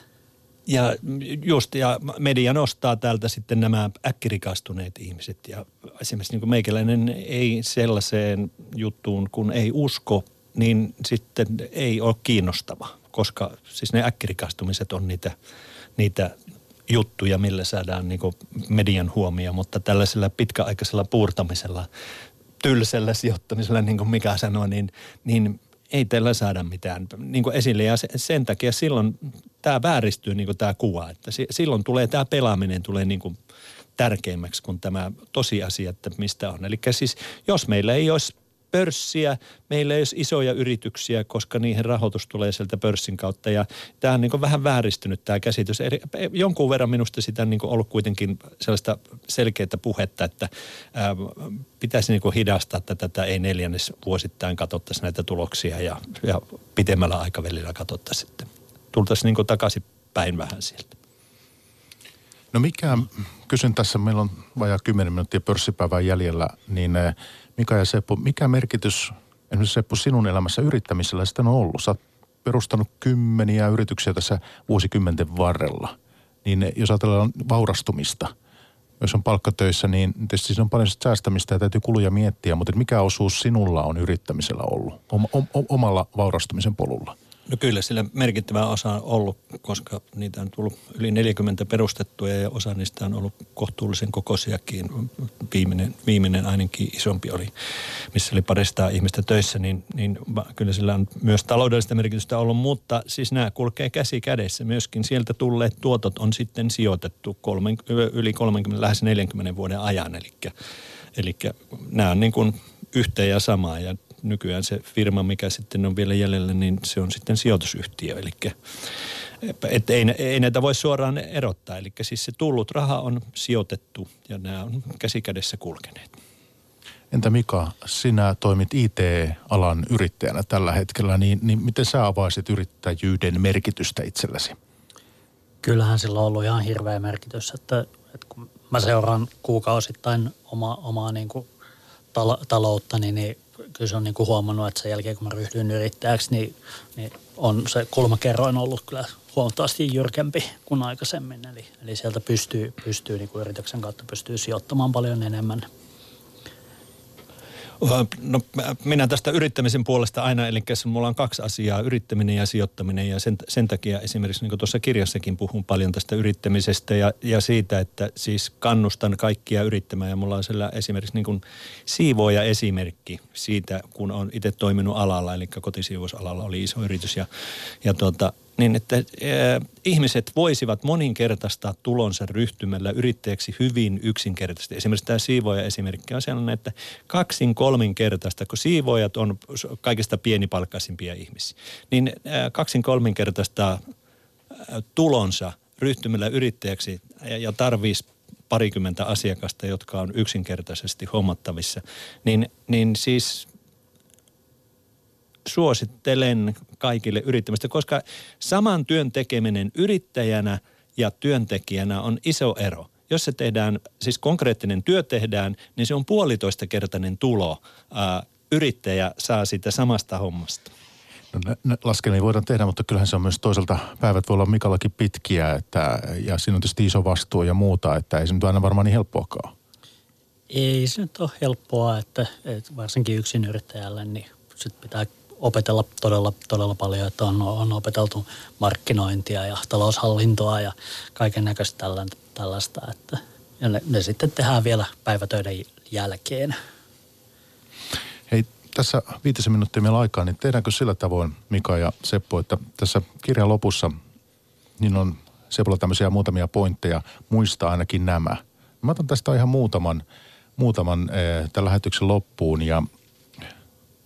Ja just, ja media nostaa täältä sitten nämä äkkirikastuneet ihmiset. Ja esimerkiksi niin meikäläinen ei sellaiseen juttuun, kun ei usko, niin sitten ei ole kiinnostava. Koska siis ne äkkirikastumiset on niitä, niitä juttuja, millä saadaan niin median huomio, mutta tällaisella pitkäaikaisella puurtamisella, tylsällä sijoittamisella, niin kuin Mika sanoi, niin, niin ei tällä saada mitään niin esille. Ja sen takia silloin tämä vääristyy niin tämä kuva, että silloin tulee tämä pelaaminen tulee niin kuin tärkeämmäksi kuin tämä tosiasia, että mistä on. Eli siis jos meillä ei olisi pörssiä, meillä ei ole isoja yrityksiä, koska niihin rahoitus tulee sieltä pörssin kautta. Ja tämä on niin vähän vääristynyt tämä käsitys. Eli jonkun verran minusta sitä on niin ollut kuitenkin sellaista selkeää puhetta, että ää, pitäisi niin hidastaa tätä, että ei neljännes vuosittain katsottaisi näitä tuloksia ja, ja pitemmällä aikavälillä katsottaisiin sitten. Tultaisiin niin takaisin päin vähän sieltä. No mikä, kysyn tässä, meillä on vajaa 10 minuuttia pörssipäivää jäljellä, niin eh, Mika ja Seppo, mikä merkitys esimerkiksi Seppo sinun elämässä yrittämisellä sitten on ollut? Sä oot perustanut kymmeniä yrityksiä tässä vuosikymmenten varrella. Niin jos ajatellaan vaurastumista, jos on palkkatöissä, niin tietysti siinä on paljon säästämistä ja täytyy kuluja miettiä, mutta mikä osuus sinulla on yrittämisellä ollut omalla vaurastumisen polulla? No kyllä sillä merkittävä osa on ollut, koska niitä on tullut yli 40 perustettuja ja osa niistä on ollut kohtuullisen kokoisiakin. Viimeinen, viimeinen ainakin isompi oli, missä oli parista ihmistä töissä, niin, niin kyllä sillä on myös taloudellista merkitystä ollut, mutta siis nämä kulkee käsi kädessä. Myöskin sieltä tulleet tuotot on sitten sijoitettu kolmen, yli 30, lähes 40 vuoden ajan, eli, eli nämä on niin kuin yhteen ja samaa ja nykyään se firma, mikä sitten on vielä jäljellä, niin se on sitten sijoitusyhtiö. Eli että ei, ei näitä voi suoraan erottaa. Eli siis se tullut raha on sijoitettu ja nämä on käsikädessä kulkeneet. Entä Mika, sinä toimit IT-alan yrittäjänä tällä hetkellä, niin, niin miten sä avaisit yrittäjyyden merkitystä itsellesi? Kyllähän sillä on ollut ihan hirveä merkitys, että, että kun mä seuraan kuukausittain oma, omaa niin kuin tal- talouttani, niin kyllä se on niin kuin huomannut, että sen jälkeen kun mä ryhdyin yrittäjäksi, niin, niin on se kulmakerroin ollut kyllä huomattavasti jyrkempi kuin aikaisemmin. Eli, eli sieltä pystyy, pystyy niin kuin yrityksen kautta pystyy sijoittamaan paljon enemmän – No minä tästä yrittämisen puolesta aina, eli mulla on kaksi asiaa, yrittäminen ja sijoittaminen ja sen, sen takia esimerkiksi niin tuossa kirjassakin puhun paljon tästä yrittämisestä ja, ja siitä, että siis kannustan kaikkia yrittämään ja mulla on siellä esimerkiksi niin kuin siivooja esimerkki siitä, kun on itse toiminut alalla, eli kotisiivousalalla oli iso yritys ja, ja tuota, niin että äh, ihmiset voisivat moninkertaistaa tulonsa ryhtymällä yrittäjäksi hyvin yksinkertaisesti. Esimerkiksi tämä siivoja esimerkki on sellainen, että kaksin kolminkertaista, kun siivoojat on kaikista pienipalkkaisimpia ihmisiä, niin äh, kaksin kolminkertaista äh, tulonsa ryhtymällä yrittäjäksi ja, ja tarvitsisi parikymmentä asiakasta, jotka on yksinkertaisesti hommattavissa, niin, niin siis suosittelen kaikille yrittämistä, koska saman työn tekeminen yrittäjänä ja työntekijänä on iso ero. Jos se tehdään, siis konkreettinen työ tehdään, niin se on puolitoista kertainen tulo. Ää, yrittäjä saa sitä samasta hommasta. No, laskelmia voidaan tehdä, mutta kyllähän se on myös toisaalta, päivät voi olla Mikallakin pitkiä, että, ja siinä on tietysti iso vastuu ja muuta, että ei se nyt aina varmaan niin helppoakaan. Ei se nyt ole helppoa, että, että varsinkin yksin yrittäjälle, niin sit pitää opetella todella, todella paljon, että on, on opeteltu markkinointia ja taloushallintoa ja kaiken näköistä tällaista. Että, ja ne, ne sitten tehdään vielä päivätöiden jälkeen. Hei, tässä viitisen minuuttia meillä aikaa, niin tehdäänkö sillä tavoin, Mika ja Seppo, että tässä kirjan lopussa niin on Sepolla tämmöisiä muutamia pointteja, muista ainakin nämä. Mä otan tästä ihan muutaman, muutaman eh, tämän lähetyksen loppuun ja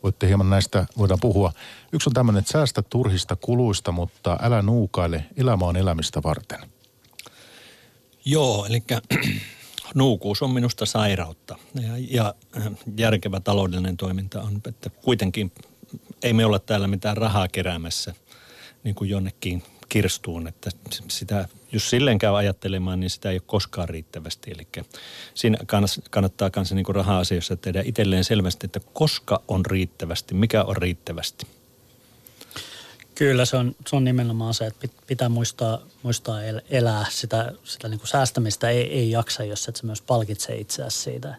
voitte hieman näistä, voidaan puhua. Yksi on tämmöinen, että säästä turhista kuluista, mutta älä nuukaile, elämä on elämistä varten. Joo, eli nuukuus on minusta sairautta ja, ja äh, järkevä taloudellinen toiminta on, että kuitenkin ei me olla täällä mitään rahaa keräämässä niin kuin jonnekin kirstuun, että sitä, jos silleen käy ajattelemaan, niin sitä ei ole koskaan riittävästi. Eli siinä kannattaa kanssa niin raha-asioissa tehdä itselleen selvästi, että koska on riittävästi, mikä on riittävästi. Kyllä se on, se on nimenomaan se, että pitää muistaa, muistaa elää sitä, sitä niin kuin säästämistä ei, ei jaksa, jos et sä myös palkitse itseäsi siitä,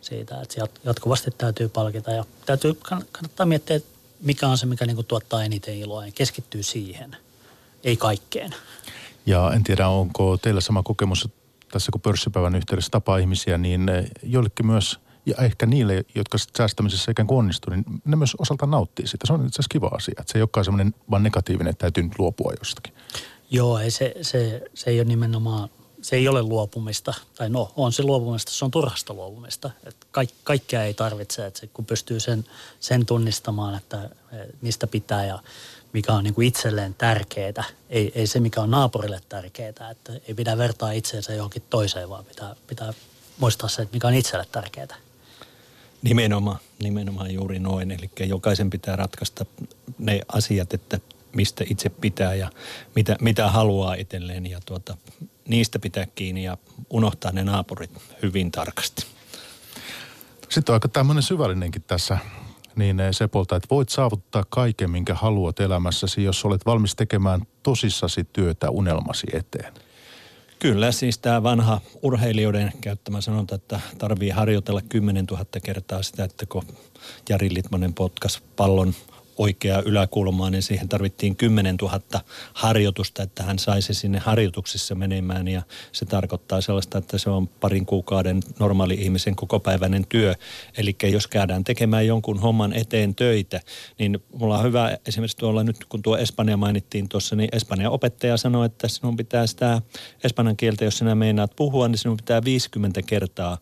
siitä, että jatkuvasti täytyy palkita ja täytyy, kannattaa miettiä, mikä on se, mikä niin kuin tuottaa eniten iloa ja keskittyy siihen – ei kaikkeen. Ja en tiedä, onko teillä sama kokemus tässä, kun pörssipäivän yhteydessä tapaa ihmisiä, niin eh, joillekin myös, ja ehkä niille, jotka säästämisessä ikään kuin onnistuu, niin ne myös osalta nauttii sitä. Se on itse asiassa kiva asia, että se ei olekaan semmoinen vaan negatiivinen, että täytyy nyt luopua jostakin. Joo, ei se, se, se ei ole nimenomaan se ei ole luopumista, tai no on se luopumista, se on turhasta luopumista. Et kaik, kaikkea ei tarvitse, että kun pystyy sen, sen tunnistamaan, että mistä pitää ja mikä on niin kuin itselleen tärkeää, ei, ei se mikä on naapurille tärkeää, että ei pidä vertaa itseensä johonkin toiseen, vaan pitää, pitää muistaa se, että mikä on itselle tärkeää. Nimenomaan, nimenomaan juuri noin. Eli jokaisen pitää ratkaista ne asiat, että mistä itse pitää ja mitä, mitä haluaa itselleen ja tuota, niistä pitää kiinni ja unohtaa ne naapurit hyvin tarkasti. Sitten on aika tämmöinen syvällinenkin tässä niin eh, Sepolta, että voit saavuttaa kaiken, minkä haluat elämässäsi, jos olet valmis tekemään tosissasi työtä unelmasi eteen. Kyllä, siis tämä vanha urheilijoiden käyttämä sanonta, että tarvii harjoitella 10 000 kertaa sitä, että kun Jari Litmanen potkas pallon oikeaa yläkulmaa, niin siihen tarvittiin 10 000 harjoitusta, että hän saisi sinne harjoituksissa menemään. Ja se tarkoittaa sellaista, että se on parin kuukauden normaali ihmisen kokopäiväinen työ. Eli jos käydään tekemään jonkun homman eteen töitä, niin mulla on hyvä esimerkiksi tuolla nyt, kun tuo Espanja mainittiin tuossa, niin Espanjan opettaja sanoi, että sinun pitää sitä espanjan kieltä, jos sinä meinaat puhua, niin sinun pitää 50 kertaa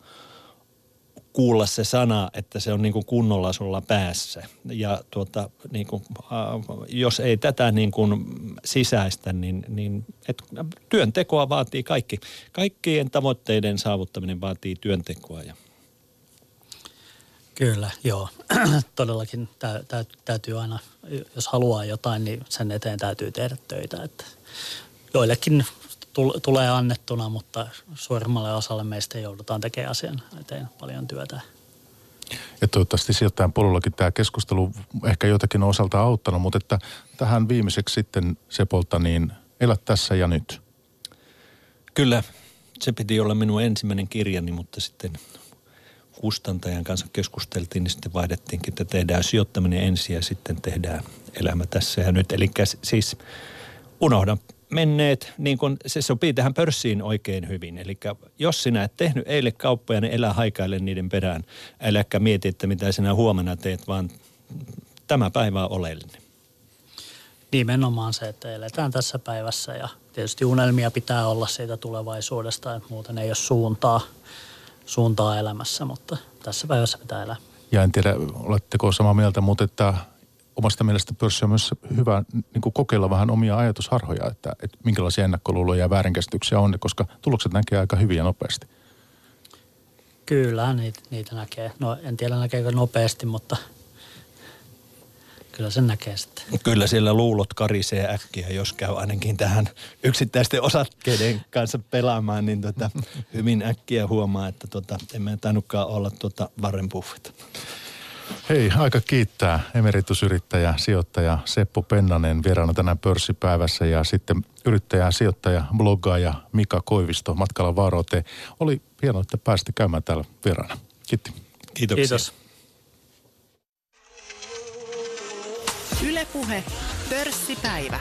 kuulla se sana, että se on niin kuin kunnolla sulla päässä. Ja tuota, niin kuin, äh, jos ei tätä niin kuin sisäistä, niin, niin et, työntekoa vaatii kaikki. Kaikkien tavoitteiden saavuttaminen vaatii työntekoa. Ja. Kyllä, joo. Todellakin tä, tä, täytyy aina, jos haluaa jotain, niin sen eteen täytyy tehdä töitä. Että joillekin tulee annettuna, mutta suurimmalle osalle meistä joudutaan tekemään asian eteen paljon työtä. Ja toivottavasti sijoittajan polullakin tämä keskustelu ehkä jotakin on osalta auttanut, mutta että tähän viimeiseksi sitten Sepolta, niin elä tässä ja nyt. Kyllä, se piti olla minun ensimmäinen kirjani, mutta sitten kustantajan kanssa keskusteltiin, niin sitten vaihdettiinkin, että tehdään sijoittaminen ensin ja sitten tehdään elämä tässä ja nyt. Eli siis unohdan menneet, niin kun se sopii tähän pörssiin oikein hyvin. Eli jos sinä et tehnyt eilen kauppoja, niin elä haikaille niiden perään. Äläkä mieti, että mitä sinä huomenna teet, vaan tämä päivä on oleellinen. Nimenomaan se, että eletään tässä päivässä ja tietysti unelmia pitää olla siitä tulevaisuudesta, että muuten ei ole suuntaa, suuntaa elämässä, mutta tässä päivässä pitää elää. Ja en tiedä, oletteko samaa mieltä, mutta että omasta mielestä pörssi on myös hyvä niin kuin kokeilla vähän omia ajatusharhoja, että, että minkälaisia ennakkoluuloja ja väärinkäsityksiä on, koska tulokset näkee aika hyvin ja nopeasti. Kyllä, niitä, niitä näkee. No en tiedä näkeekö nopeasti, mutta kyllä sen näkee sitten. Kyllä siellä luulot karisee äkkiä, jos käy ainakin tähän yksittäisten osakkeiden kanssa pelaamaan, niin tota, hyvin äkkiä huomaa, että tota, emme tainnutkaan olla tuota Warren Buffett. Hei, aika kiittää emeritusyrittäjä, sijoittaja Seppo Pennanen vieraana tänään pörssipäivässä ja sitten yrittäjä, sijoittaja, bloggaaja Mika Koivisto matkalla varoite. Oli hienoa, että pääsitte käymään täällä vieraana. Kiitti. Kiitoksia. Kiitos. Ylepuhe Pörssipäivä.